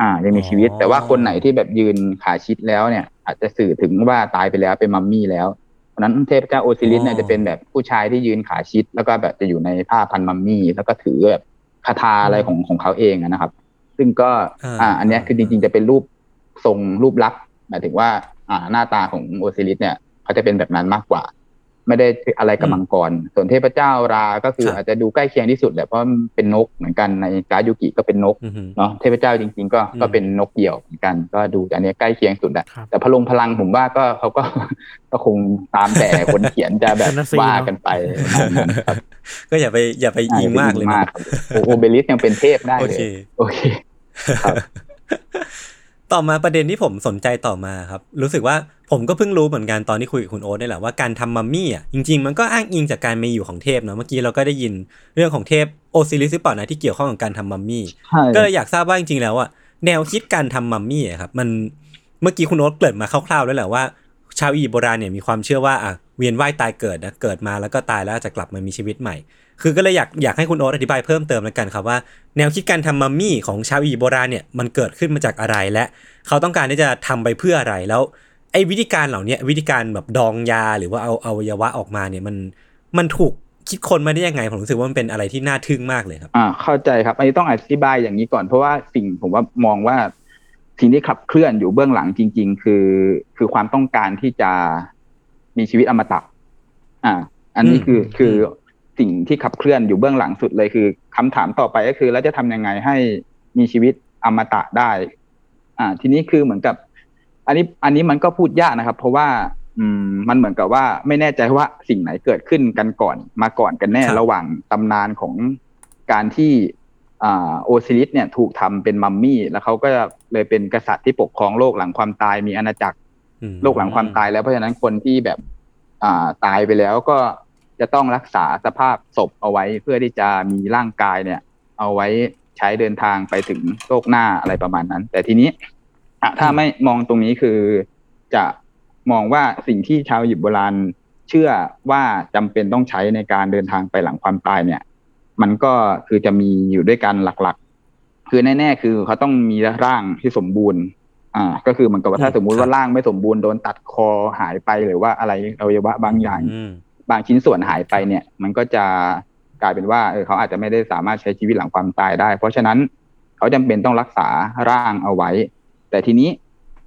อ่า ยังมีชีวิต แต่ว่าคนไหนที่แบบยืนขาชิดแล้วเนี่ย อาจจะสื่อถึงว่าตายไปแล้วเป็นมัมมี่แล้ว เพราะฉะนั้นเทพเจ้าโอซิริสเนี่ยจะเป็นแบบผู้ชายที่ยืนขาชิด แล้วก็แบบจะอยู่ในผ้าพันมัมมี่ แล้วก็ถือแบบคาถาอะไรของของเขาเองอะนะครับ ซึ่งก็อ่าอ่าอันเนี้ยคือจริงๆจะเป็นรูปทรงรูปลักษณ์หมายถึงว่า อ่าหน้าตาของโอซิริสเนี่ยเขาจะเป็นแบบนั้นมากกว่า ไม่ได้อะไรกับอืมมังกร ส่วนเทพเจ้าราก็คือครับอาจจะดูใกล้เคียงที่สุดแหละเพราะมันเป็นนกเหมือนกันในการดยูกิก็เป็นนกอือหือเนาะเทพเจ้าจริง ๆ ก็อืมก็เป็นนกเหยี่ยวเหมือนกัน ก็ดูแต่อันเนี้ยใกล้เคียงสุดแหละครับแต่พลงพลังผมว่าก็เขาก็ก็คงตามแต่คนเขียนจะแบบนั่นสิว่าเนอะกันไปประมาณนั้นครับก็อย่าไปอย่าไปยิงมากเลยมากนะครับโอโอเบลิสยังเป็นเทพได้โอเลเคยโอเคครับ ต่อมาประเด็นที่ผมสนใจต่อมาครับ รู้สึกว่าผมก็เพิ่งรู้เหมือนกันตอนที่คุยกับคุณโอ๊ตนี่แหละว่าการทำมัมมี่อะจริง ๆ มันก็อ้างอิงจากการมีอยู่ของเทพเนาะเมื่อกี้เราก็ได้ยินเรื่องของเทพโอซิริสหรือเปล่านะที่เกี่ยวข้องกับการทำมัมมี่ใช่ก็เลยอยากทราบว่าจริงๆแล้วอะแนวคิดการทำมัมมี่อะครับมันเมื่อกี้คุณโอ๊ตเกริดมาคร่าวๆแล้วแหละว่า ชาวอียิปต์โบราณเนี่ยมีความเชื่อว่าอะเวียนว่ายตายเกิดนะเกิดมาแล้วก็ตายแล้วจะกลับมามีชีวิตใหม่ คือก็เลยอยากอยากให้คุณโอ๊ตอธิบายเพิ่มเติมแล้วกันครับว่า แนวคิดการทำมัมมี่ของชาวอียิปต์โบราณเนี่ยมันเกิดขึ้นมาจากอะไรและ เขาต้องการที่จะทำไปเพื่ออะไรแล้วไอ้วิธีการเหล่านี้วิธีการแบบดองยาหรือว่าเอาเอาวัยวะออกมาเนี่ยมันมันถูกคิดคนมาได้ยังไงผมรู้สึกว่ามันเป็นอะไรที่น่าทึ่งมากเลยครับอ่าเข้าใจครับอันนี้ต้องอธิบายอย่างนี้ก่อน เพราะว่าสิ่งผมว่ามองว่าสิ่งที่ขับเคลื่อนอยู่เบื้องหลังจริง ๆ คือคือความต้องการที่จะมีชีวิตอมตะอ่า อันนี้คือคือ สิ่งที่ขับเคลื่อนอยู่เบื้องหลังสุดเลยคือคำถามต่อไปก็คือ แล้วจะทำยังไงให้มีชีวิตอมตะได้ อ่า ทีนี้คือเหมือนกับ อันนี้ อันนี้มันก็พูดยากนะครับ เพราะว่า อืม มันเหมือนกับว่าไม่แน่ใจว่าสิ่งไหนเกิดขึ้นกันก่อนมาก่อนกันแน่ครับระหว่างตำนานของการที่อ่าโอซิริสเนี่ยถูกทำเป็นมัมมี่ แล้วเขาก็เลยเป็นกษัตริย์ที่ปกครองโลกหลังความตายมีอาณาจักรอืมโลกหลังความตายแล้วเพราะฉะนั้นคนที่แบบ อ่าตายไปแล้วก็ จะต้องรักษาสภาพศพเอาไว้เพื่อที่จะมีร่างกายเนี่ย เอาไว้ใช้เดินทางไปถึงโลกหน้าอะไรประมาณนั้น แต่ทีนี้ถ้าไม่มองตรงนี้คือจะมองว่าสิ่งที่ชาวอียิปต์โบราณเชื่อว่าจำเป็นต้องใช้ในการเดินทางไปหลังความตายเนี่ย มันก็คือจะมีอยู่ด้วยกันหลักๆ คือแน่ๆ คือเขาต้องมีร่างที่สมบูรณ์ อ่า ก็คือเหมือนกับว่าถ้าสมมุติว่าร่างไม่สมบูรณ์โดนตัดคอหายไปหรือว่าอะไรอวัยวะบางอย่าง บางชิ้นส่วนหายไปเนี่ย มันก็จะกลายเป็นว่าเออเขาอาจจะไม่ได้สามารถใช้ชีวิตหลังความตายได้ เพราะฉะนั้นเขาจำเป็นต้องรักษาร่างเอาไว้ แต่ทีนี้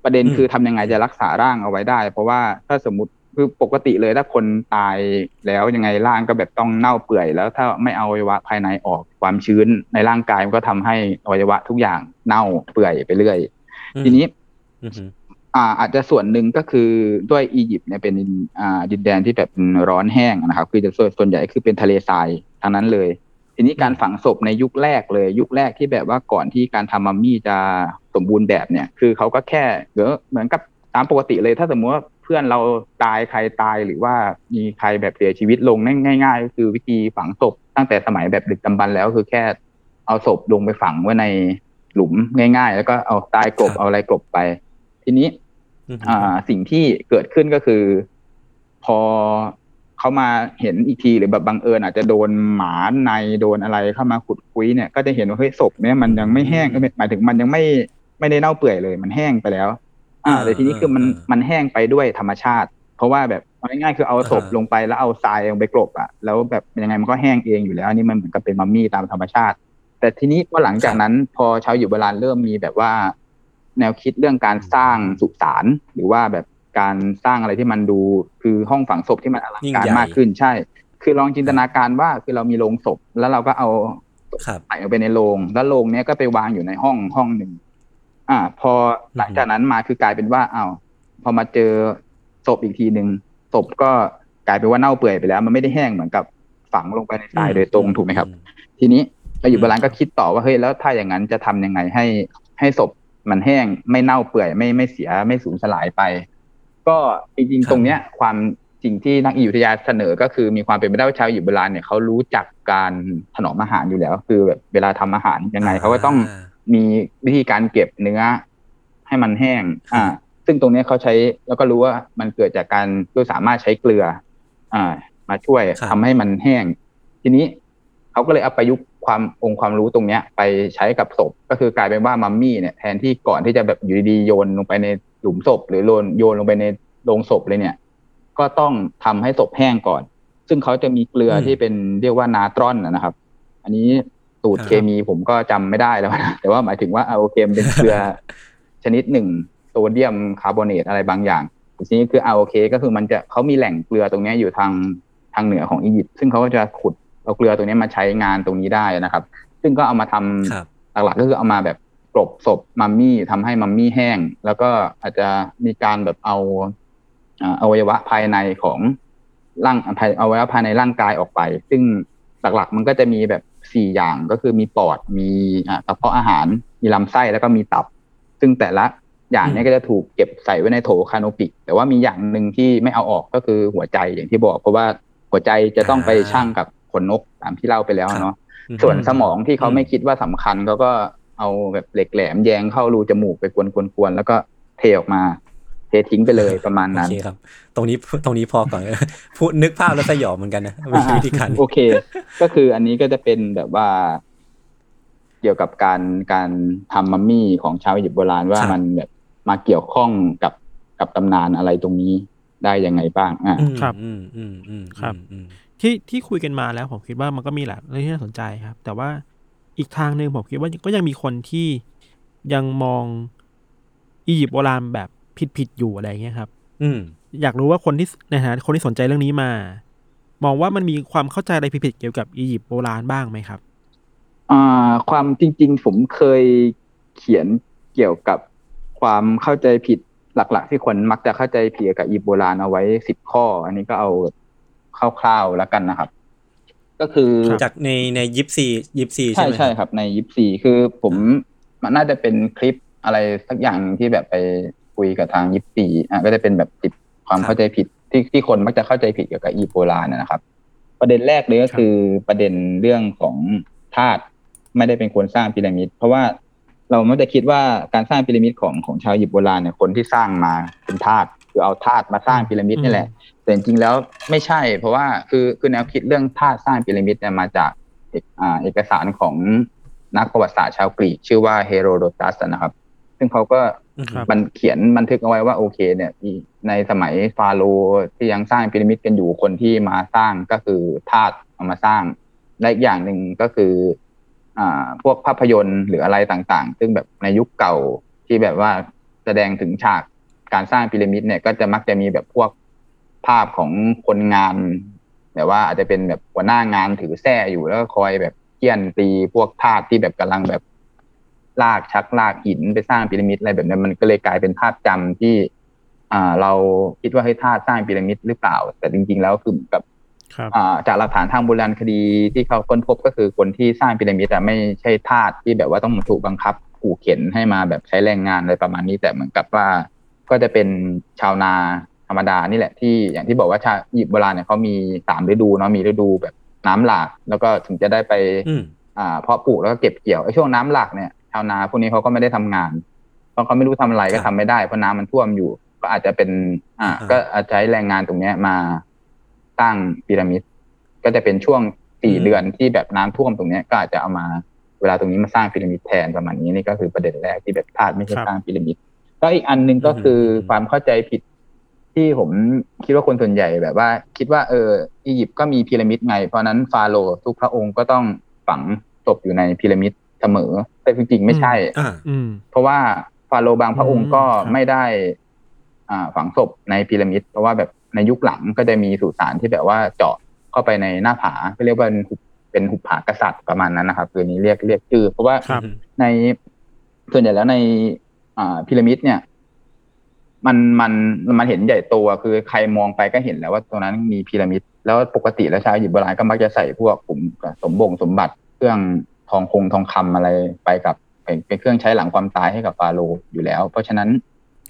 ประเด็นอืมคือทำยังไงจะรักษาร่างเอาไว้ได้ เพราะว่าถ้าสมมติคือปกติเลยถ้าคนตายแล้วยังไงร่างก็แบบต้องเน่าเปื่อย แล้วถ้าไม่เอาอวัยวะภายในออกความชื้นในร่างกายมันก็ทำให้อวัยวะทุกอย่างเน่าเปื่อยไปเรื่อย ทีนี้ อืมอืมอ่าอาจจะส่วนหนึ่งก็คือด้วยอียิปต์เนี่ยเป็นอ่าดินแดนที่แบบร้อนแห้งนะครับ คือจะส่วนส่วนใหญ่คือเป็นทะเลทรายทั้งนั้นเลย ทีนี้การฝังศพในยุคแรกเลย ยุคแรกที่แบบว่าก่อนที่การทำมัมมี่จะสมบูรณ์แบบเนี่ย คือเขาก็แค่เออเหมือนกับตามปกติเลย ถ้าสมมติว่าเพื่อนเราตายใครตายหรือว่ามีใครแบบเสียชีวิตลงง่าย ๆ ก็คือวิธีฝังศพตั้งแต่สมัยแบบดึกดำบรรพ์แล้วคือแค่เอาศพลงไปฝังไว้ในหลุมง่าย ๆ แล้วก็เอาตายกลบเอาอะไรกลบไป ทีนี้อืมอ่าสิ่งที่เกิดขึ้นก็คือ พอเขามาเห็นอีกทีหรือแบบบังเอิญอาจจะโดนหมาในโดนอะไรเข้ามาขุดคุยเนี่ย ก็จะเห็นว่าเฮ้ยศพเนี่ยมันยังไม่แห้งเอ้ยหมายถึงมันยังไม่ไม่ได้เน่าเปื่อยเลย มันแห้งไปแล้ว อ่าแต่ทีนี้คือมันมันแห้งไปด้วยธรรมชาติ เพราะว่าแบบเอาง่ายๆคือเอาศพลงไปแล้วเอาทรายลงไปกลบอะแล้วแบบยังไงมันก็แห้งเองอยู่แล้วอันนี่มันเหมือนกับเป็นมัมมี่ตามธรรมชาติ แต่ทีนี้พอหลังจากนั้น พอชาวอยู่โบราณเริ่มมีแบบว่า แนวคิดเรื่องการสร้างสุสานหรือว่าแบบการสร้างอะไรที่มันดูคือห้องฝังศพที่มันอลังยิ่งการใหญ่มากขึ้นใช่ คือลองจินตนาการว่าคือเรามีโรงศพแล้วเราก็เอาครับใส่ลงไปในโรงแล้วโรงเนี้ยก็ไปวางอยู่ในห้องห้องหนึ่งอ่า พอหลังจากนั้นมาคือกลายเป็นว่าอ้าวพอมาเจอศพอีกทีหนึ่งศพก็กลายเป็นว่าเน่าเปื่อยไปแล้ว มันไม่ได้แห้งเหมือนกับฝังลงไปในทรายโดยตรงถูกไหมครับ ทีนี้ไปอยู่โบราณก็คิดต่อว่าเฮ้ยแล้วถ้าอย่างนั้นจะทำยังไงให้ให้ศพ มันแห้งไม่เน่าเปื่อยไม่ไม่เสียไม่สูญสลายไป ก็จริงครับๆตรงเนี้ย ความสิ่งที่นักอิยุทยาเสนอก็คือมีความเป็นไปได้ว่าชาวอียิปต์โบราณเนี่ยเขารู้จักการถนอมอาหารอยู่แล้ว คือแบบเวลาทำอาหารยังไงเขาก็ต้องามีวิธีการเก็บเนื้อ ให้มันแห้ง อ่า ซึ่งตรงเนี้ยเขาใช้แล้วก็รู้ว่ามันเกิดจากการด้วยสามารถใช้เกลือ อ่า มาช่วยครับทำให้มันแห้ง ทีนี้เขาก็เลยเอาประยุกต์ความองค์ความรู้ตรงเนี้ยไปใช้กับศพก็คือกลายเป็นว่ามัมมี่เนี่ยแทนที่ก่อนที่จะแบบอยู่ดีๆโยนลงไปในหลุมศพ หรือโยนโยนลงไปในโลงศพเลยเนี่ย ก็ต้องทำให้ศพแห้งก่อน ซึ่งเขาจะมีเกลือที่เป็นเรียกว่านาตรอนนะนะครับ อันนี้สูตรเคมีผมก็จำไม่ได้แล้วนะแต่ว่าหมายถึงว่าเอาโอเคมนเป็นเกลือชนิดหนึ่งโซเดียมคาร์บอเนตอะไรบางอย่างทีนี้คือเอาโอเคก็คือมันจะเขามีแหล่งเกลือตรงเนี้ยอยู่ทางทางเหนือของอียิปต์ซึ่งเขาก็จะขุด เอาเกลือตรงเนี้ยมาใช้งานตรงนี้ได้นะครับ ซึ่งก็เอามาทำครับหลักๆก็คือเอามาแบบกลบศพมัมมี่ทำให้มัมมี่แห้ง แล้วก็อาจจะมีการแบบเอาอ่าอวัยวะภายในของร่างภายอวัยวะภายในร่างกายออกไป ซึ่งหลักๆมันก็จะมีแบบสี่อย่างก็คือมีปอดมีอ่ากระเพาะอาหาร มีลำไส้แล้วก็มีตับ ซึ่งแต่ละอย่างเนี้ก็จะถูกเก็บใส่ไว้ในโถคาโนปิก แต่ว่ามีอย่างหนึ่งที่ไม่เอาออกก็คือหัวใจอย่างที่บอก เพราะว่าหัวใจจะต้องไปอ่าชั่งกับ ขนนกตามที่เล่าไปแล้วครับเนาะอืมส่วนสมองที่เขาอืมไม่คิดว่าสำคัญเขาก็เอาแบบเหล็กแหลมแยงเข้ารูจมูกไปกวนๆๆแล้วก็เทออกมา เททิ้งไปเลยประมาณนั้นโอเคครับ ตรงนี้ตรงนี้พอก่อนพูดนึกภาพแล้วสยองเหมือนกันนะวิธีวิธีการโอเค ก็คืออันนี้ก็จะเป็นแบบว่า เกี่ยวกับการการทำมัมมี่ของชาวอียิปต์โบราณว่ามันแบบมาเกี่ยวข้องกับกับตำนานอะไรตรงนี้ได้ยังไงบ้างอะอืมครับ อืมอืมอืมครับอืม ที่ที่คุยกันมาแล้วผมคิดว่ามันก็มีหลายเรื่องที่น่าสนใจครับ แต่ว่าอีกทางหนึ่งผมคิดว่าก็ยังมีคนที่ยังมองอียิปต์โบราณแบบผิดๆอยู่อะไรอย่างเงี้ยครับ อืม อยากรู้ว่าคนที่ในฐานะคนที่สนใจเรื่องนี้มา มองว่ามันมีความเข้าใจอะไรผิดๆเกี่ยวกับอียิปต์โบราณบ้างไหมครับอ่าความจริง ๆ ผมเคยเขียนเกี่ยวกับความเข้าใจผิดหลัก ๆ ที่คนมักจะเข้าใจผิดเกี่ยวกับอียิปต์โบราณเอาไว้สิบข้อ อันนี้ก็เอา คร่าวๆแล้วกันนะครับ ก็คือจากในในยิปซียิปซีใช่ใช่ไหมใช่ครับ ในยิปซีคือผมมันน่าจะเป็นคลิปอะไรสักอย่างที่แบบไปคุยกับทางยิปซีอะก็จะเป็นแบบติดความเข้าใจผิดที่ที่คนมักจะเข้าใจผิดเกี่ยวกับอียิปต์โบราณนะนะครับ ประเด็นแรกเลยก็คือประเด็นเรื่องของธาตุไม่ได้เป็นคนสร้างพีระมิด เพราะว่าเราไม่ได้คิดว่าการสร้างพีระมิดของของชาวอียิปต์โบราณเนี่ยคนที่สร้างมาเป็นธาตุ คือเอาธาตุมาสร้างพีระมิดนี่แหละ แต่จริงๆแล้วไม่ใช่ เพราะว่าคือคือแนวคิดเรื่องธาตุสร้างพีระมิดเนี่ยมาจากเอกอ่าเอกสารของนักประวัติศาสตร์ชาวกรีก ชื่อว่าเฮโรโดตัสนะครับ ซึ่งเขาก็ครับมันเขียนบันทึกเอาไว้ว่าโอเค เนี่ยที่ในสมัยฟาโรห์ที่ยังสร้างพีระมิดกันอยู่คนที่มาสร้างก็คือธาตุเอามาสร้างและอีกอย่างหนึ่งก็คืออ่าพวกภาพยนตร์หรืออะไรต่างๆ ซึ่งแบบในยุคเก่าที่แบบว่าแสดงถึงฉาก การสร้างพีระมิดเนี่ยก็จะมักจะมีแบบพวกภาพของคนงานแบบว่าอาจจะเป็นแบบหัวหน้างานถือแส้อยู่แล้วก็คอยแบบเกี้ยนตีพวกธาตุที่แบบกำลังแบบลากชักลากหินไปสร้างพีระมิดอะไรแบบนี้มันก็เลยกลายเป็นภาพจำที่ อ่า เราคิดว่าให้ธาตุสร้างพีระมิดหรือเปล่า แต่จริง ๆ แล้วคือเหมือนกับบจากหลักฐานทางโบราณคดีที่เขาค้นพบก็คือคนที่สร้างพีระมิดอะไม่ใช่ทาสที่แบบว่าต้องถูกบังคับขู่เข็นให้มาแบบใช้แรงงานอะไรประมาณนี้แต่เหมือนกับว่า ก็จะเป็นชาวนาธรรมดานี่แหละที่อย่างที่บอกว่าชาวอียิปต์โบราณเนี่ยเขามีสามฤดูเนาะมีฤดูแบบน้ำหลาก แล้วก็ถึงจะได้ไปอืมอ่าเพาะปลูกแล้วก็เก็บเกี่ยวไอ้ช่วงน้ำหลากเนี่ยชาวนาพวกนี้เขาก็ไม่ได้ทำงานเพราะเขาไม่รู้ทำอะไรก็ครับทำไม่ได้เพราะน้ำมันท่วมอยู่ ก็อาจจะเป็น อ่าอ่าก็อาจจะใช้แรงงานตรงเนี้ยมาสร้างพีระมิด ก็จะเป็นช่วงสี่เดือนที่แบบน้ำท่วมตรงเนี้ยก็อาจจะเอามาเวลาตรงนี้มาสร้างพีระมิดแทนประมาณนี้นี่ก็คือประเด็นแรกที่แบบธาตุไม่ใช่ครับสร้างพีระมิด ก็อีกอันหนึ่งก็คืออมความเข้าใจผิดที่ผมคิดว่าคนส่วนใหญ่แบบว่า คิดว่าเอออียิปต์ก็มีพีระมิดไง เพราะฉะนั้นฟาโรห์ทุกพระองค์ก็ต้องฝังศพอยู่ในพีระมิดเสมอ แต่จริงๆไม่ใช่อ่าอืมเพราะว่าฟาโรห์บางพระองค์ก็อืมครับไม่ได้ อ่า ฝังศพในพีระมิด เพราะว่าแบบในยุคหลังก็จะมีสุสานที่แบบว่าเจาะเข้าไปในหน้าผาก็เรียกว่าเป็นหุบเป็นหุบผากษัตริย์ประมาณนั้นนะครับคือนี้เรียกเรียกชื่อเพราะว่าครับในส่วนใหญ่แล้วในอ่า พีระมิดเนี่ย มันมันมันเห็นใหญ่โตอะคือใครมองไปก็เห็นแล้วว่าตรงนั้นมีพีระมิด แล้วปกติแล้วชาวอียิปต์โบราณก็มักจะใส่พวกกลุ่มสมบงสมบัติเครื่องทองคงทองคำอะไรไปกับเป็นเป็นเครื่องใช้หลังความตายให้กับฟาโรห์อยู่แล้ว เพราะฉะนั้น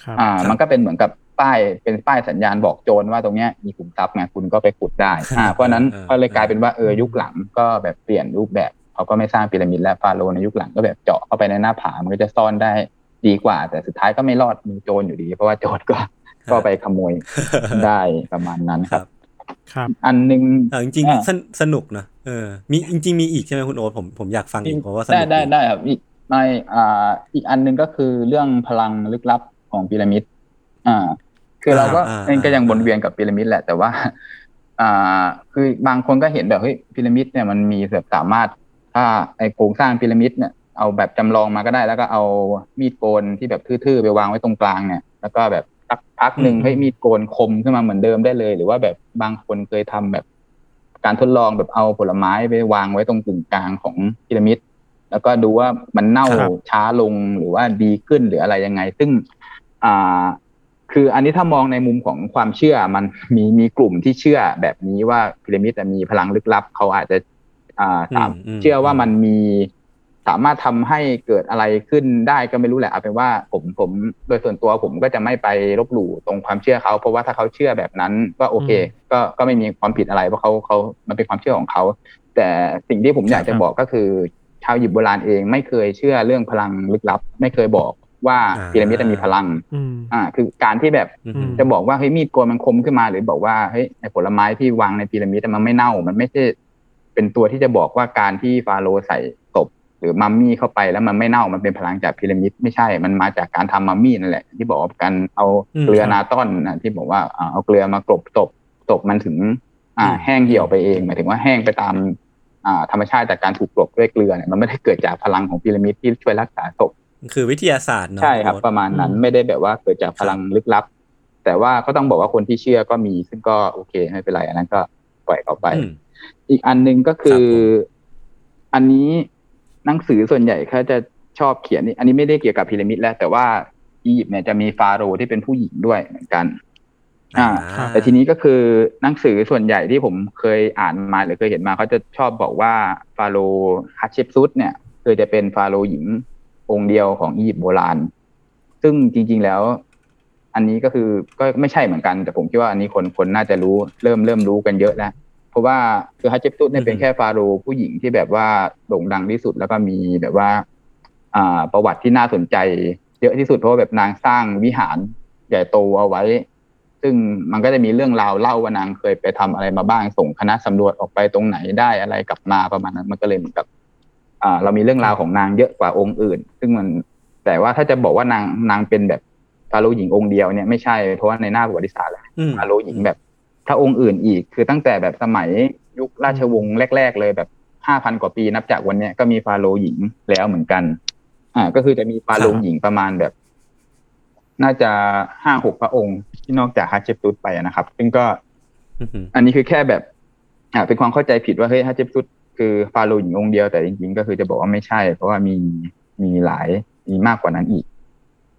ครับอ่า มันก็เป็นเหมือนกับป้ายเป็นป้ายสัญญาณบอกโจรว่าตรงเนี้ยมีขุมทรัพย์ไงคุณก็ไปขุดได้อ่าเพราะฉะนั้นเออก็เลยกลายเป็นว่าเออยุคหลังก็แบบเปลี่ยนรูปแบบเขาก็ไม่สร้างพีระมิดและฟาโรห์ในยุคหลังก็แบบเจาะเข้าไปในหน้าผามันก็จะซ่อนได้ ดีกว่า แต่สุดท้ายก็ไม่รอดมีโจรอยู่ดี เพราะว่าโจรก็ก็ไปขโมยได้ประมาณนั้นครับ ครับ อันหนึงเออจริงอ่าๆสนสนุกนะเออ มีจริง ๆ มีอีกใช่ไหมคุณโอ๊ตผมผมอยากฟังอีกเพราะว่าสนุได้กได้ได้ครับอีกในอ่าอีกอันหนึงก็คือเรื่องพลังลึกลับของพีระมิดอ่า คือเราก็อ่าเองก็ยังอ่าวนเวียนกับพีระมิดแหละ แต่ว่า อ่า คือบางคนก็เห็นแบบเฮ้ยพีระมิดเนี่ยมันมีแบบสามารถถ้าไอโครงสร้างพีระมิดเนี่ย เอาแบบจำลองมาก็ได้ แล้วก็เอามีดโกนที่แบบทื่อๆไปวางไว้ตรงกลางเนี่ย แล้วก็แบบสักพักหนึ่งเฮ้ยมีดโกนคมขึ้นมาเหมือนเดิมได้เลย หรือว่าแบบบางคนเคยทำแบบ การทดลองแบบเอาผลไม้ไปวางไว้ตรงกึ่งกลางของพีระมิด แล้วก็ดูว่ามันเน่าครับช้าลงหรือว่าดีขึ้นหรืออะไรยังไง ซึ่ง อ่า คืออันนี้ถ้ามองในมุมของความเชื่อมันมีมีกลุ่มที่เชื่อแบบนี้ว่าพีระมิดอะมีพลังลึกลับเขาอาจจะ อ่าสามอืมอืมเชื่อว่ามันมี สามารถทำให้เกิดอะไรขึ้นได้ก็ไม่รู้แหละเอาเป็นว่าผมผมโดยส่วนตัวผมก็จะไม่ไปลบหลู่ตรงความเชื่อเขาเพราะว่าถ้าเขาเชื่อแบบนั้นก็โอเค ก็ก็ไม่มีความผิดอะไรเพราะเขาเขามันเป็นความเชื่อของเขา แต่สิ่งที่ผมอยากจะบอกก็คือ ชาวหยิบโบราณเองไม่เคยเชื่อเรื่องพลังลึกลับ ไม่เคยบอกว่าอ่าพีระมิดมีพลังอืมอ่าคือการที่แบบอืมอืมจะบอกว่าเฮ้ยมีดโกนมันคมขึ้นมา หรือบอกว่าเฮ้ยในผลไม้ที่วางในพีระมิดมันไม่เน่ามันไม่ใช่เป็นตัวที่จะบอกว่าการที่ฟาโรห์ใส่ศพ หรือมัมมี่เข้าไปแล้วมันไม่เน่ามันเป็นพลังจากพีระมิดไม่ใช่ มันมาจากการทำมัมมี่นั่นแหละ ที่บอกว่าการเอาอืมเกลือครับนาต้อนนะที่บอกว่าอ่าเอาเกลือมากรบศพศพมันถึง อ่าอืมแห้งเหี่ยวไปเอง หมายถึงว่าแห้งไปตาม อ่า ธรรมชาติจากการถูกกลบด้วยเกลือเนี่ยมันไม่ได้เกิดจากพลังของพีระมิดที่ช่วยรักษาศพคือวิทยาศาสตร์เนาะใช่ครับณโอ๊ตประมาณนั้นอืมไม่ได้แบบว่าเกิดจากพลังลึกลับ แต่ว่าก็ต้องบอกว่าคนที่เชื่อก็มี ซึ่งก็โอเคไม่เป็นไรอันนั้นก็ปล่อยเขาไปอืมอีกอันหนึ่งก็คืครัอบผมอันนี้ หนังสือส่วนใหญ่เขาจะชอบเขียนนี่อันนี้ไม่ได้เกี่ยวกับพีระมิดแล้ว แต่ว่าอียิปต์เนี่ยจะมีฟาโรห์ที่เป็นผู้หญิงด้วยเหมือนกัน อ่า แต่ทีนี้ก็คือหนังสือส่วนใหญ่ที่ผมเคยอ่านมาหรือเคยเห็นมาเขาจะชอบบอกว่าฟาโรห์ฮัตเชปซุตเนี่ยคือจะเป็นฟาโรห์หญิงองค์เดียวของอียิปต์โบราณ ซึ่งจริง ๆแล้ว อันนี้ก็คือก็ไม่ใช่เหมือนกัน แต่ผมคิดว่าอันนี้คนคนน่าจะรู้เริ่มเริ่มรู้กันเยอะแล้วเพ ราะว่าคือฮัตเชปซุตเนี่ยเป็นแค่ฟาโรห์ผู้หญิงที่แบบว่าโด่งดังที่สุดแล้วก็มีแบบว่า อ่า ประวัติที่น่าสนใจ เยอะที่สุดเพราะว่าแบบนางสร้างวิหารใหญ่โตเอาไว้ ซึ่งมันก็จะมีเรื่องราวเล่าว่านางเคยไปทำอะไรมาบ้างส่งคณะสำรวจออกไปตรงไหนได้อะไรกลับมาประมาณนั้น มันก็เลยเหมือนกับ อ่า เรามีเรื่องราวของนางเยอะกว่าองค์อื่น ซึ่งมันแต่ว่าถ้าจะบอกว่านางนางเป็นแบบฟาโรห์หญิงองค์เดียวเนี่ยไม่ใช่เพราะว่าในหน้าประวัติศาสตร์แล้วอืมฟาโรห์หญิงแบบ ถ้าองค์อื่นอีกคือตั้งแต่แบบสมัยยุคราชวงศ์แรก ๆ เลยแบบห้าพันกว่าปีนับจากวันเนี้ยก็มีฟาโรห์หญิงแล้วเหมือนกัน อ่า ก็คือจะมีฟาโรห์หญิงประมาณแบบ น่าจะห้าหกพระองค์ที่นอกจากฮัตเชปตุสไปอะนะครับ ซึ่งก็อืมอันนี้คือแค่แบบ อ่า เป็นความเข้าใจผิดว่าเฮ้ยฮัตเชปตุสคือฟาโรห์หญิงองค์เดียวแต่จริงๆก็คือจะบอกว่าไม่ใช่ เพราะว่ามีมีหลายมีมากกว่านั้นอีก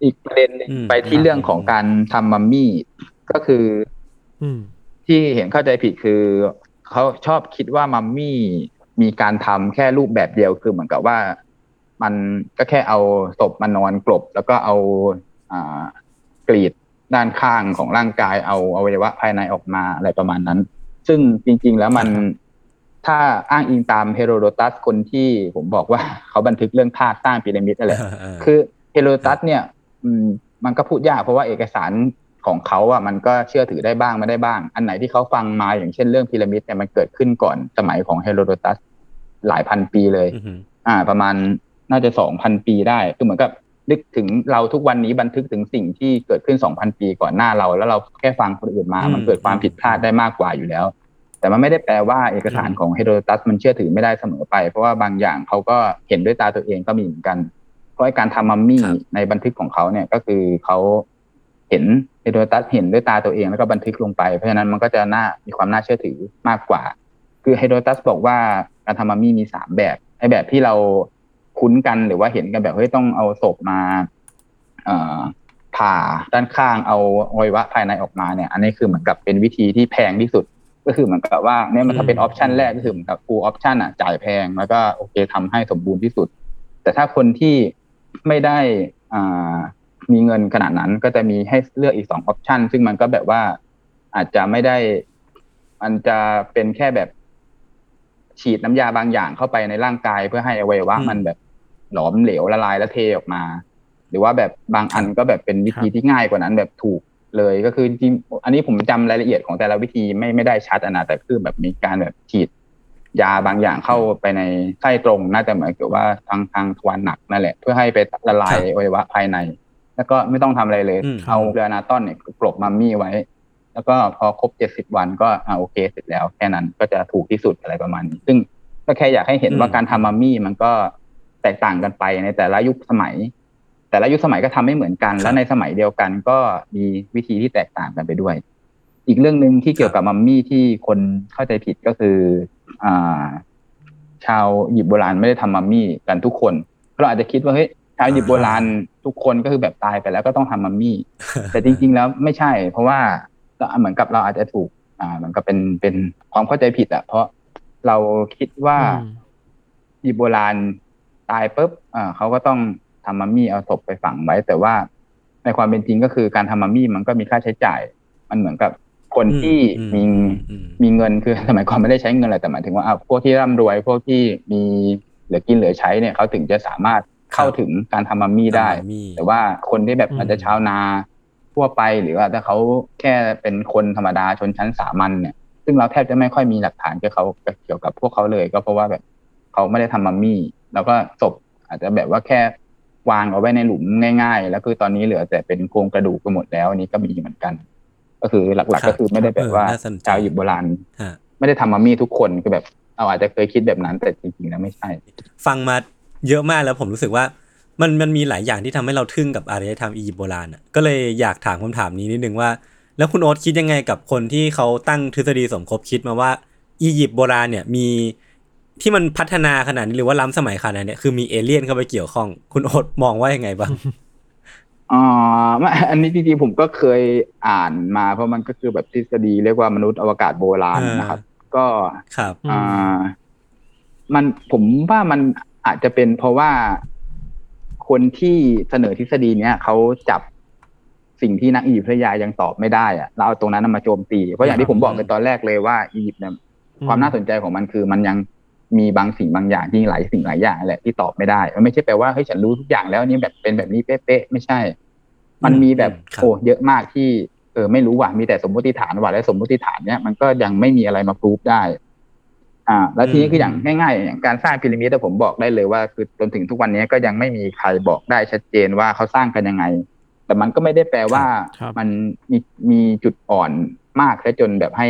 อีกประเด็นหนึ่งอืมไปที่เรื่องของการทำมัมมี่ก็คืออืม ที่เห็นเข้าใจผิดคือเขาชอบคิดว่ามัมมี่มีการทำแค่รูปแบบเดียวคือเหมือนกับว่า มันก็แค่เอาศพมานอนกลบ แล้วก็เอาอ่ากรีดด้านข้างของร่างกายเอาอวัยวะภายในออกมาอะไรประมาณนั้น ซึ่งจริง ๆ แล้วมันถ้าอ้างอิงตามเฮโรโดตัสคนที่ผมบอกว่าเขาบันทึกเรื่องท่าสร้างพีระมิดนั่นแหละคือเฮโรตัสเนี่ย อืมมันก็พูดยากเพราะว่าเอกสาร ของเขาอะมันก็เชื่อถือได้บ้างไม่ได้บ้าง อันไหนที่เขาฟังมาอย่างเช่นเรื่องพีระมิดเนี่ยมันเกิดขึ้นก่อนสมัยของเฮโรโดตัสหลายพันปีเลยอืมอ่า ประมาณน่าจะสองพันปีได้คือเหมือนกับนึกถึงเราทุกวันนี้บันทึกถึงสิ่งที่เกิดขึ้นสองพันปีก่อนหน้าเรา แล้วเราแค่ฟังคนอื่นมาอืมมันเกิดความผิดพลาดได้มากกว่าอยู่แล้ว แต่มันไม่ได้แปลว่าเอกสารของเฮโรโดตัสมันเชื่อถือไม่ได้เสมอไป เพราะว่าบางอย่างเขาก็เห็นด้วยตาตัวเองก็มีเหมือนกัน เพราะไอ้การทำมัมมี่ครับในบันทึกของเขาเนี่ยก็คือเขา เห็นเฮโดตัสเห็นด้วยตาตัวเองแล้วก็บันทึกลงไป เพราะฉะนั้นมันก็จะน่ามีความน่าเชื่อถือมากกว่า คือเฮโดตัสบอกว่าการทำมัมมี่มีสามแบบไอ้แบบที่เราคุ้นกันหรือว่าเห็นกันแบบเฮ้ยต้องเอาศพมาเอ่อผ่าด้านข้างเอาอวัยวะภายในออกมาเนี่ย อันนี้คือเหมือนกับเป็นวิธีที่แพงที่สุด ก็คือเหมือนกับว่าเนี่ยมันถ้าเป็นออปชันแรกก็คือเหมือนกับ full option อะจ่ายแพงแล้วก็โอเคทำให้สมบูรณ์ที่สุด แต่ถ้าคนที่ไม่ได้อ่า มีเงินขนาดนั้นก็จะมีให้เลือกอีกสองออปชันซึ่งมันก็แบบว่าอาจจะไม่ได้ มันจะเป็นแค่แบบ ฉีดน้ำยาบางอย่างเข้าไปในร่างกายเพื่อให้อวัยวะอืมมันแบบหลอมเหลวละลายแล้วเทออกมา หรือว่าแบบบางอันก็แบบเป็นวิธีที่ง่ายกว่านั้นแบบถูกเลยก็คือจริงๆอันนี้ผมจำรายละเอียดของแต่ละวิธีไม่ไม่ได้ชัดอะนะแต่คือแบบมีการแบบฉีดยาบางอย่างเข้าไปในไส้ตรงน่าจะเหมือนกับว่าทางทางทวารหนักนั่นแหละ เพื่อให้ไปละลายอวัยวะภายใน แล้วก็ไม่ต้องทำอะไรเลยอืมเอาเรือนาต้อนเนี่ยกลบมัมมี่ไว้ แล้วก็พอครบเจ็ดสิบวันก็อ่าโอเคเสร็จแล้วแค่นั้นก็จะถูกที่สุดอะไรประมาณนี้ ซึ่งก็แค่อยากให้เห็นว่าการทำมัมมี่มันก็แตกต่างกันไปในแต่ละยุคสมัย แต่ละยุคสมัยก็ทำไม่เหมือนกันครับและในสมัยเดียวกันก็มีวิธีที่แตกต่างกันไปด้วย อีกเรื่องหนึ่งที่เกี่ยวกับมัมมี่ที่คนเข้าใจผิดก็คืออ่าชาวอียิปต์โบราณไม่ได้ทำมัมมี่กันทุกคนเราอาจจะคิดว่าเฮ้ยชาวอียิปต์โบราณทุกคนก็คือแบบตายไปแล้วก็ต้องทำมัมมี่ แต่จริง ๆ แล้วไม่ใช่ เพราะว่าเราเหมือนกับเราอาจจะถูก อ่าเหมือนกับเป็นเป็นความเข้าใจผิดอะเพราะเราคิดว่าอืมอียิปต์โบราณตายปุ๊บอ่าเขาก็ต้องทำมัมมี่เอาศพไปฝังไว้ แต่ว่าในความเป็นจริงก็คือการทำมัมมี่มันก็มีค่าใช้จ่าย มันเหมือนกับคนที่อืมมีอืมมีเงินคือสมัยก่อนไม่ได้ใช้เงินอะไรแต่หมายถึงว่าอะพวกที่ร่ำรวยพวกที่มีเหลือกินเหลือใช้เนี่ยเขาถึงจะสามารถ เข้าถึงการทำมัมมี่ได้มัมมี่แต่ว่าคนที่แบบอืมอาจจะชาวนาทั่วไปหรือว่าถ้าเขาแค่เป็นคนธรรมดาชนชั้นสามัญเนี่ย ซึ่งเราแทบจะไม่ค่อยมีหลักฐานเกี่ยวเขาเกี่ยวกับพวกเขาเลย ก็เพราะว่าแบบเขาไม่ได้ทำมัมมี่ แล้วก็ศพอาจจะแบบว่าแค่วางเอาไว้ในหลุมง่าย ๆ แล้วคือตอนนี้เหลือแต่เป็นโครงกระดูกไปหมดแล้วอันนี้ก็มีเหมือนกัน ก็คือหลักครับๆก็คือไม่ได้แบบว่าเออน่าสนใจชาวอียิปต์โบราณฮะไม่ได้ทำมัมมี่ทุกคนคือแบบเราอาจจะเคยคิดแบบนั้นแต่จริงๆแล้วไม่ใช่ ฟังมา เยอะมากแล้วผมรู้สึกว่ามันมันมีหลายอย่างที่ทำให้เราทึ่งกับอารยธรรมอียิปต์โบราณอะก็เลยอยากถามคำถามนี้นิดนึงว่า แล้วคุณโอ๊ตคิดยังไงกับคนที่เขาตั้งทฤษฎีสมคบคิดมาว่าอียิปต์โบราณเนี่ยมีที่มันพัฒนาขนาดนี้หรือว่าล้ำสมัยขนาดเนี้ยคือมีเอเลี่ยนเข้าไปเกี่ยวข้อง คุณโอ๊ตมองว่ายังไงบ้างอ๋อไม่อันนี้จริงๆผมก็เคยอ่านมาเพราะมันก็คือแบบทฤษฎีเรียกว่ามนุษย์อวกาศโบราณเออนะครับ ก็ครับอืมอ่ามันผมว่ามัน อาจจะเป็นเพราะว่าคนที่เสนอทฤษฎีเนี้ยเขาจับสิ่งที่นักอียิปต์วิทยายังตอบไม่ได้อะแล้วเอาตรงนั้นนะมาโจมตี เพราะอย่างที่ผมบอกในตอนแรกเลยว่าอียิปต์เนี่ยความน่าสนใจของมันคือมันยังมีบางสิ่งบางอย่างที่หลายสิ่งหลายอย่างแหละที่ตอบไม่ได้ มันไม่ใช่แปลว่าเฮ้ยฉันรู้ทุกอย่างแล้วนี่แบบเป็นแบบนี้เป๊ะๆไม่ใช่ มันมีแบบครับโอ้เยอะมากที่เออไม่รู้ว่ามีแต่สมมติฐานว่าและสมมติฐานเนี้ยมันก็ยังไม่มีอะไรมาพรูฟได้ อ่า แล้วทีนี้คืออย่างง่ายๆอย่างการสร้างพีระมิดอะผมบอกได้เลยว่า คือจนถึงทุกวันนี้ก็ยังไม่มีใครบอกได้ชัดเจนว่าเขาสร้างกันยังไง แต่มันก็ไม่ได้แปลว่าครับมันมีมีจุดอ่อนมากแค่จนแบบให้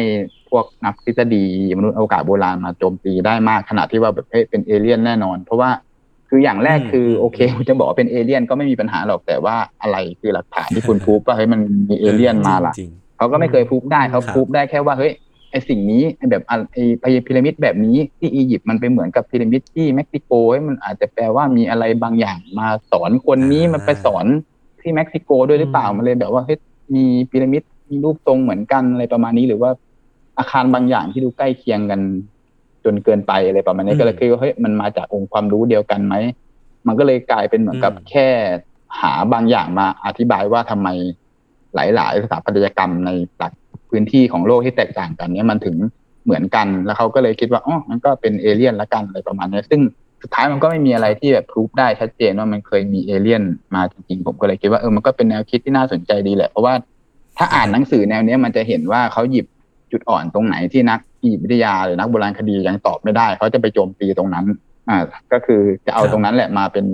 พวกนักทฤษฎีมนุษย์อวกาศโบราณมาโจมตีได้มากขนาดที่ว่าแบบเฮ้ยเป็นเอเลี่ยนแน่นอน เพราะว่าคืออย่างแรกอืมคืออืมโอเคคุณจะบอกว่าเป็นเอเลี่ยนก็ไม่มีปัญหาหรอกแต่ว่าอะไรคือหลักฐานที่คุณพูดว่าเฮ้ยมันมีเอเลี่ยนมาล่ะจริงเขาก็ไม่เคยพูดได้เขาครับพูดได้แค่ว่าเฮ้ย ไอสิ่งนี้ไอแบบอะไอไอพีระมิดแบบนี้ที่อียิปต์มันไปเหมือนกับพีระมิดที่เม็กซิโกเฮ้ยมันอาจจะแปลว่ามีอะไรบางอย่างมาสอนคนนี้มันไปสอนที่เม็กซิโกด้วยหรือเปล่ามันเลยแบบว่าเฮ้ยมีพีระมิดมีรูปทรงเหมือนกันอะไรประมาณนี้หรือว่าอาคารบางอย่างที่ดูใกล้เคียงกัน จนเกินไปอะไรประมาณนี้อืมก็เลยคิดว่าเฮ้ยมันมาจากองค์ความรู้เดียวกันไหมมันก็เลยกลายเป็นเหมือนกับอืมแค่หาบางอย่างมาอธิบายว่าทำไมหลาย ๆ สถาปัตยกรรมในหลัก พื้นที่ของโลกที่แตกต่างกันเนี้ยมันถึงเหมือนกัน แล้วเขาก็เลยคิดว่าอ๋อมันก็เป็นเอเลี่ยนละกันอะไรประมาณนี้ซึ่งสุดท้ายมันก็ไม่มีอะไรที่แบบพรูฟได้ชัดเจนว่ามันเคยมีเอเลี่ยนมาจริงๆผมก็เลยคิดว่าเออมันก็เป็นแนวคิดที่น่าสนใจดีแหละ เพราะว่าถ้าอ่านหนังสือแนวเนี้ยมันจะเห็นว่าเขาหยิบจุดอ่อนตรงไหนที่นักอียิปต์วิทยาหรือนักโบราณคดียังตอบไม่ได้ เขาจะไปโจมตีตรงนั้น อ่า ก็คือจะเอาตรงนั้นแหละมาเป็น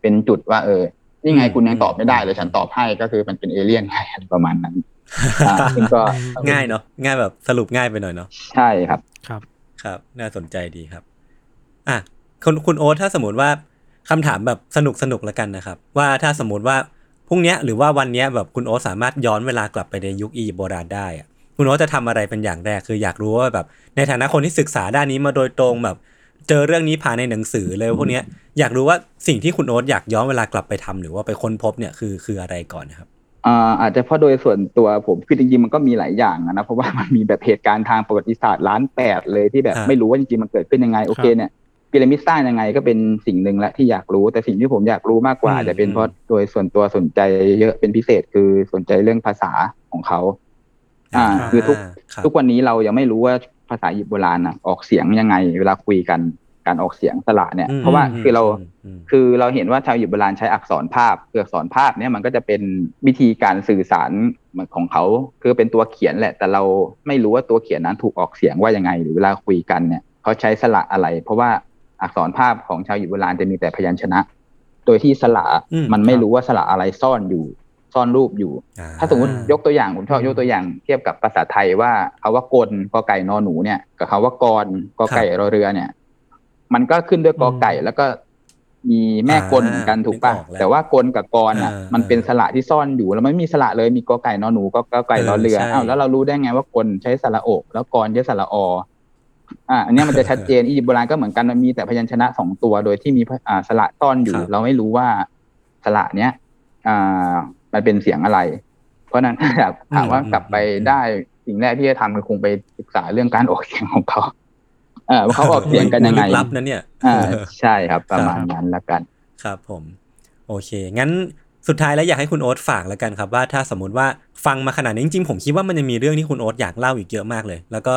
เป็นจุดว่า เออนี่ไงคุณยังตอบไม่ได้เลยฉันตอบให้ก็คือมันเป็นเอเลี่ยนไงประมาณนั้น ซึ่งก็ง่ายเนาะง่ายแบบสรุปง่ายไปหน่อยเนาะใช่ครับครับ ครับ น่าสนใจดีครับ อะคุณคุณโอ๊ตถ้าสมมติว่าคำถามแบบสนุกสนุกแล้วกันนะครับ ว่าถ้าสมมติว่าพรุ่งเนี้ยหรือว่าวันเนี้ยแบบคุณโอ๊ตสามารถย้อนเวลากลับไปในยุคอียิปต์โบราณได้อะคุณโอ๊ตจะทำอะไรเป็นอย่างแรกคืออยากรู้ว่าแบบ ในฐานะคนที่ศึกษาด้านนี้มาโดยตรงแบบ เจอเรื่องนี้ผ่านในหนังสือเลยพวกเนี้ยอยากรู้ว่าสิ่งที่คุณโอ๊ตอยากย้อนเวลากลับไปทำหรือว่าไปค้นพบเนี่ยคือคืออะไรก่อนนะครับ อ่าอาจจะเพราะโดยส่วนตัวผมคือจริงๆมันก็มีหลายอย่างอะนะเพราะว่ามันมีแบบเหตุการณ์ทางประวัติศาสตร์ล้านแปดเลยที่แบบฮะไม่รู้ว่าจริงๆมันเกิดขึ้นยังไงโอเคเนี่ยพีระมิดสร้างยังไงก็เป็นสิ่งหนึ่งแหละที่อยากรู้แต่สิ่งที่ผมอยากรู้มากกว่าอืมอาจจะเป็นเพราะโดยส่วนตัวสนใจเยอะเป็นพิเศษคือสนใจเรื่องภาษาของเขา อ่า คือทุกครับทุกวันนี้เรายังไม่รู้ว่าภาษาอียิปต์โบราณน่ะออกเสียงยังไง เวลาคุยกัน การออกเสียงสระเนี่ยอืมเพราะว่าอืมคือเราอืมคือเราเห็นว่าชาวอียิปต์โบราณใช้อักษรภาพคืออักษรภาพเนี่ยมันก็จะเป็นวิธีการสื่อสารของเขาคือเป็นตัวเขียนแหละ แต่เราไม่รู้ว่าตัวเขียนนั้นถูกออกเสียงว่ายังไง หรือเวลาคุยกันเนี่ยเขาใช้สระอะไร เพราะว่าอักษรภาพของชาวอียิปต์โบราณจะมีแต่พยัญชนะ โดยที่สระอืมมันไม่รู้ว่าสระอะไรซ่อนอยู่ซ่อนรูปอยู่อ่ถ้าสมมติยกตัวอย่างผมชอบยกตัวอย่างเทียบกับภาษาไทยว่าคาว่ากลกอไก่นอหนูเนี่ยกับคาว่ากรกอไก่รอเรือเนี่ย มันก็ขึ้นด้วยกอไก่ แล้วก็มีแม่กลเหมือนกันถูกป่ะนึออล้วแต่ว่ากลกับกรอะอ่ามัมันเป็นสระที่ซ่อนอยู่แล้วมันไม่มีสระเลยมีกอไก่นอหนูก็กอไก่รอเรือเออใช่อ้าวแล้วเรารู้ได้ไงว่ากลใช้สระอกแล้วกรใช้สระออ่าอันเนี้ยมันจะชัดเจนอียิปต์โบราณก็เหมือนกันมันมีแต่พยัญชนะสองตัวโดยที่มีอ่าสระซ่อนอยู่ เราไม่รู้ว่าสระเนี้ยอ่ามันเป็นเสียงอะไร เพราะฉะนั้นอยากถามว่ากลับไปได้สิ่งแรกที่จะทำคือคงไปศึกษาเรื่องการออกเสียงของเขาเออว่าเขาออกเสียงกันยังไงลึลับนะเนี่ยอ่าใช่ครับประมาณนั้นละกัน ครับผม โอเค งั้นสุดท้ายแล้วอยากให้คุณโอ๊ตฝากแล้วกันครับว่าถ้าสมมติว่าฟังมาขนาดนี้จริงๆผมคิดว่ามันยังมีเรื่องที่คุณโอ๊ตอยากเล่าอีกเยอะมากเลย แล้วก็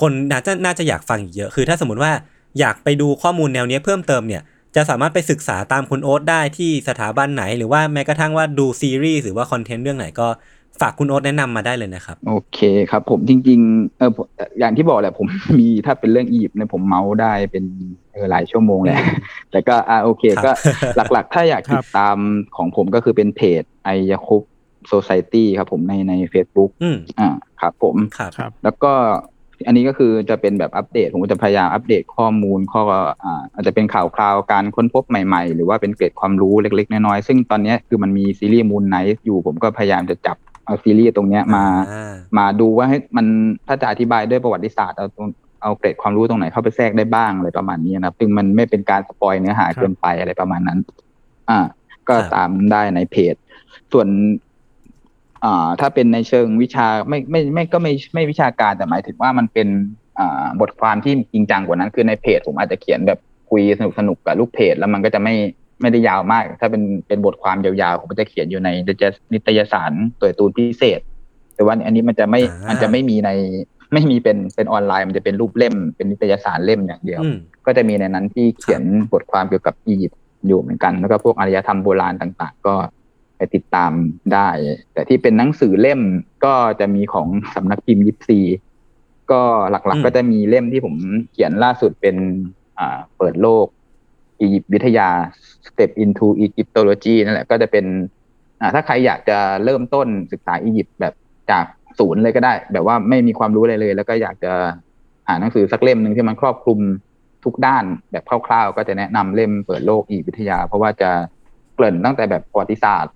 คนน่าจะน่าจะอยากฟังอีกเยอะ คือถ้าสมมติว่าอยากไปดูข้อมูลแนวเนี้ยเพิ่มเติมเนี่ยจะสามารถไปศึกษาตามคุณโอ๊ตได้ที่สถาบันไหน หรือว่าแม้กระทั่งว่าดูซีรีส์หรือว่าคอนเทนต์เรื่องไหนก็ ฝากคุณโอ๊ตแนะนำมาได้เลยนะครับ โอเคครับ ผมจริง ๆ เออผมอย่างที่บอกแหละผมมีถ้าเป็นเรื่องอียิปต์เนี่ยผมเมาส์ได้เป็นเออหลายชั่วโมงแหละแต่ก็อ่าโอเคครับก็หลักๆ ถ้าอยากครัติบดตามของผมก็คือเป็นเพจไอยาคุปโซซ i ตี้ครับผมในใน Facebook อืมอ่าครับผมครับครับแล้วก็อันนี้ก็คือจะเป็นแบบอัปเดต ผมก็จะพยายามอัปเดตข้อมูลข้ออ่าอาจจะเป็นข่าวคราวการค้นพบใหม่ๆ หรือว่าเป็นเกร็ดความรู้เล็กๆ น้อยๆ ซึ่งตอนเนี้ยคือมันมีซีรีส์ Moon Knight อยู่ผมก็พยายามจะจับ เอาซีรีส์ตรงเนี้ยมาอ่ามาดูว่าให้มันถ้าจะอธิบายด้วยประวัติศาสตร์เอาตรงเอาเกร็ดความรู้ตรงไหนเข้าไปแทรกได้บ้างอะไรประมาณนี้นะครับซึ่งมันไม่เป็นการสปอยล์เนื้อหาครับเกินไปอะไรประมาณนั้น อ่า ก็ครับตามได้ในเพจ ส่วน อ่า ถ้าเป็นในเชิงวิชาไม่ไม่ไม่ก็ไม่ไม่วิชาการแต่หมายถึงว่ามันเป็นอ่าบทความที่จริงจังกว่านั้นคือในเพจผมอาจจะเขียนแบบคุยสนุกสนุกๆกับลูกเพจ แล้วมันก็จะไม่ ไม่ได้ยาวมาก ถ้าเป็นเป็นบทความยาวๆผมก็จะเขียนอยู่ในนิตยสารตัวการ์ตูนพิเศษ แต่ว่าอันนี้มันจะไม่อ่ามัมันจะไม่มีในไม่มีเป็นเป็นออนไลน์มันจะเป็นรูปเล่ม เป็นนิตยสารเล่มอย่างเดียวอืมก็จะมีในนั้นที่เขียนบทความเกี่ยวกับอียิปต์อยู่เหมือนกัน แล้วก็พวกอารยธรรมโบราณต่างๆ ก็ไปติดตามได้ แต่ที่เป็นหนังสือเล่มก็จะมีของสำนักพิมพ์ยิปซีก็หลักอืมๆก็จะมีเล่มที่ผมเขียนล่าสุดเป็นอ่าเปิดโลก อียิปต์วิทยา Step into Egyptology นั่นแหละก็จะเป็นถ้าใครอยากจะเริ่มต้นศึกษาอียิปต์แบบจากศูนย์เลยก็ได้ แบบว่าไม่มีความรู้อะไรเลย แล้วก็อยากจะหาหนังสือสักเล่มหนึ่งที่มันครอบคลุมทุกด้านแบบคร่าวๆ ก็จะแนะนำเล่มเปิดโลกอียิปต์วิทยา เพราะว่าจะเกริ่นตั้งแต่แบบประวัติศาสตร์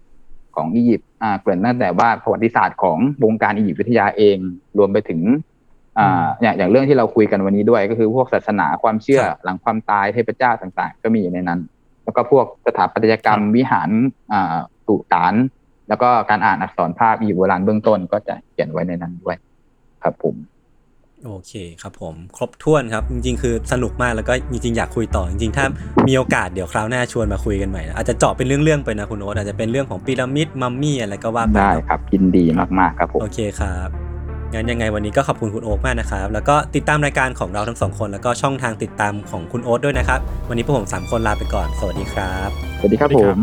ของอียิปต์เกริ่นตั้งแต่ว่าประวัติศาสตร์ของวงการอียิปต์วิทยาเอง รวมไปถึง อ่าอย่างอย่างเรื่องที่เราคุยกันวันนี้ด้วยก็คือพวกศาสนาความเชื่อครับหลังความตายเทพเจ้าต่างๆ ก็มีอยู่ในนั้น แล้วก็พวกสถาปัตยกรรมครับวิหารอ่าสุสาน แล้วก็การอ่านอักษรภาพอียิปต์โบราณเบื้องต้นก็จะเขียนไว้ในนั้นด้วย ครับผมโอเคครับผมครบถ้วนครับ จริง ๆ คือสนุกมากแล้วก็จริงๆอยากคุยต่อ จริงๆ ถ้ามีโอกาสเดี๋ยวคราวหน้าชวนมาคุยกันใหม่นะอาจจะเจาะเป็นเรื่องๆไปนะคุณโอ๊ตอาจจะเป็นเรื่องของพีระมิดมัมมี่อะไรก็ว่าไปได้เนอะครับยินดีมากๆครับผมโอเคครับ งั้นยังไงวันนี้ก็ขอบคุณคุณโอ๊ตมากนะครับ แล้วก็ติดตามรายการของเราทั้งสองคน แล้วก็ช่องทางติดตามของคุณโอ๊ตด้วยนะครับ วันนี้พวกผมสามคนลาไปก่อน สวัสดีครับ สวัสดีครับผม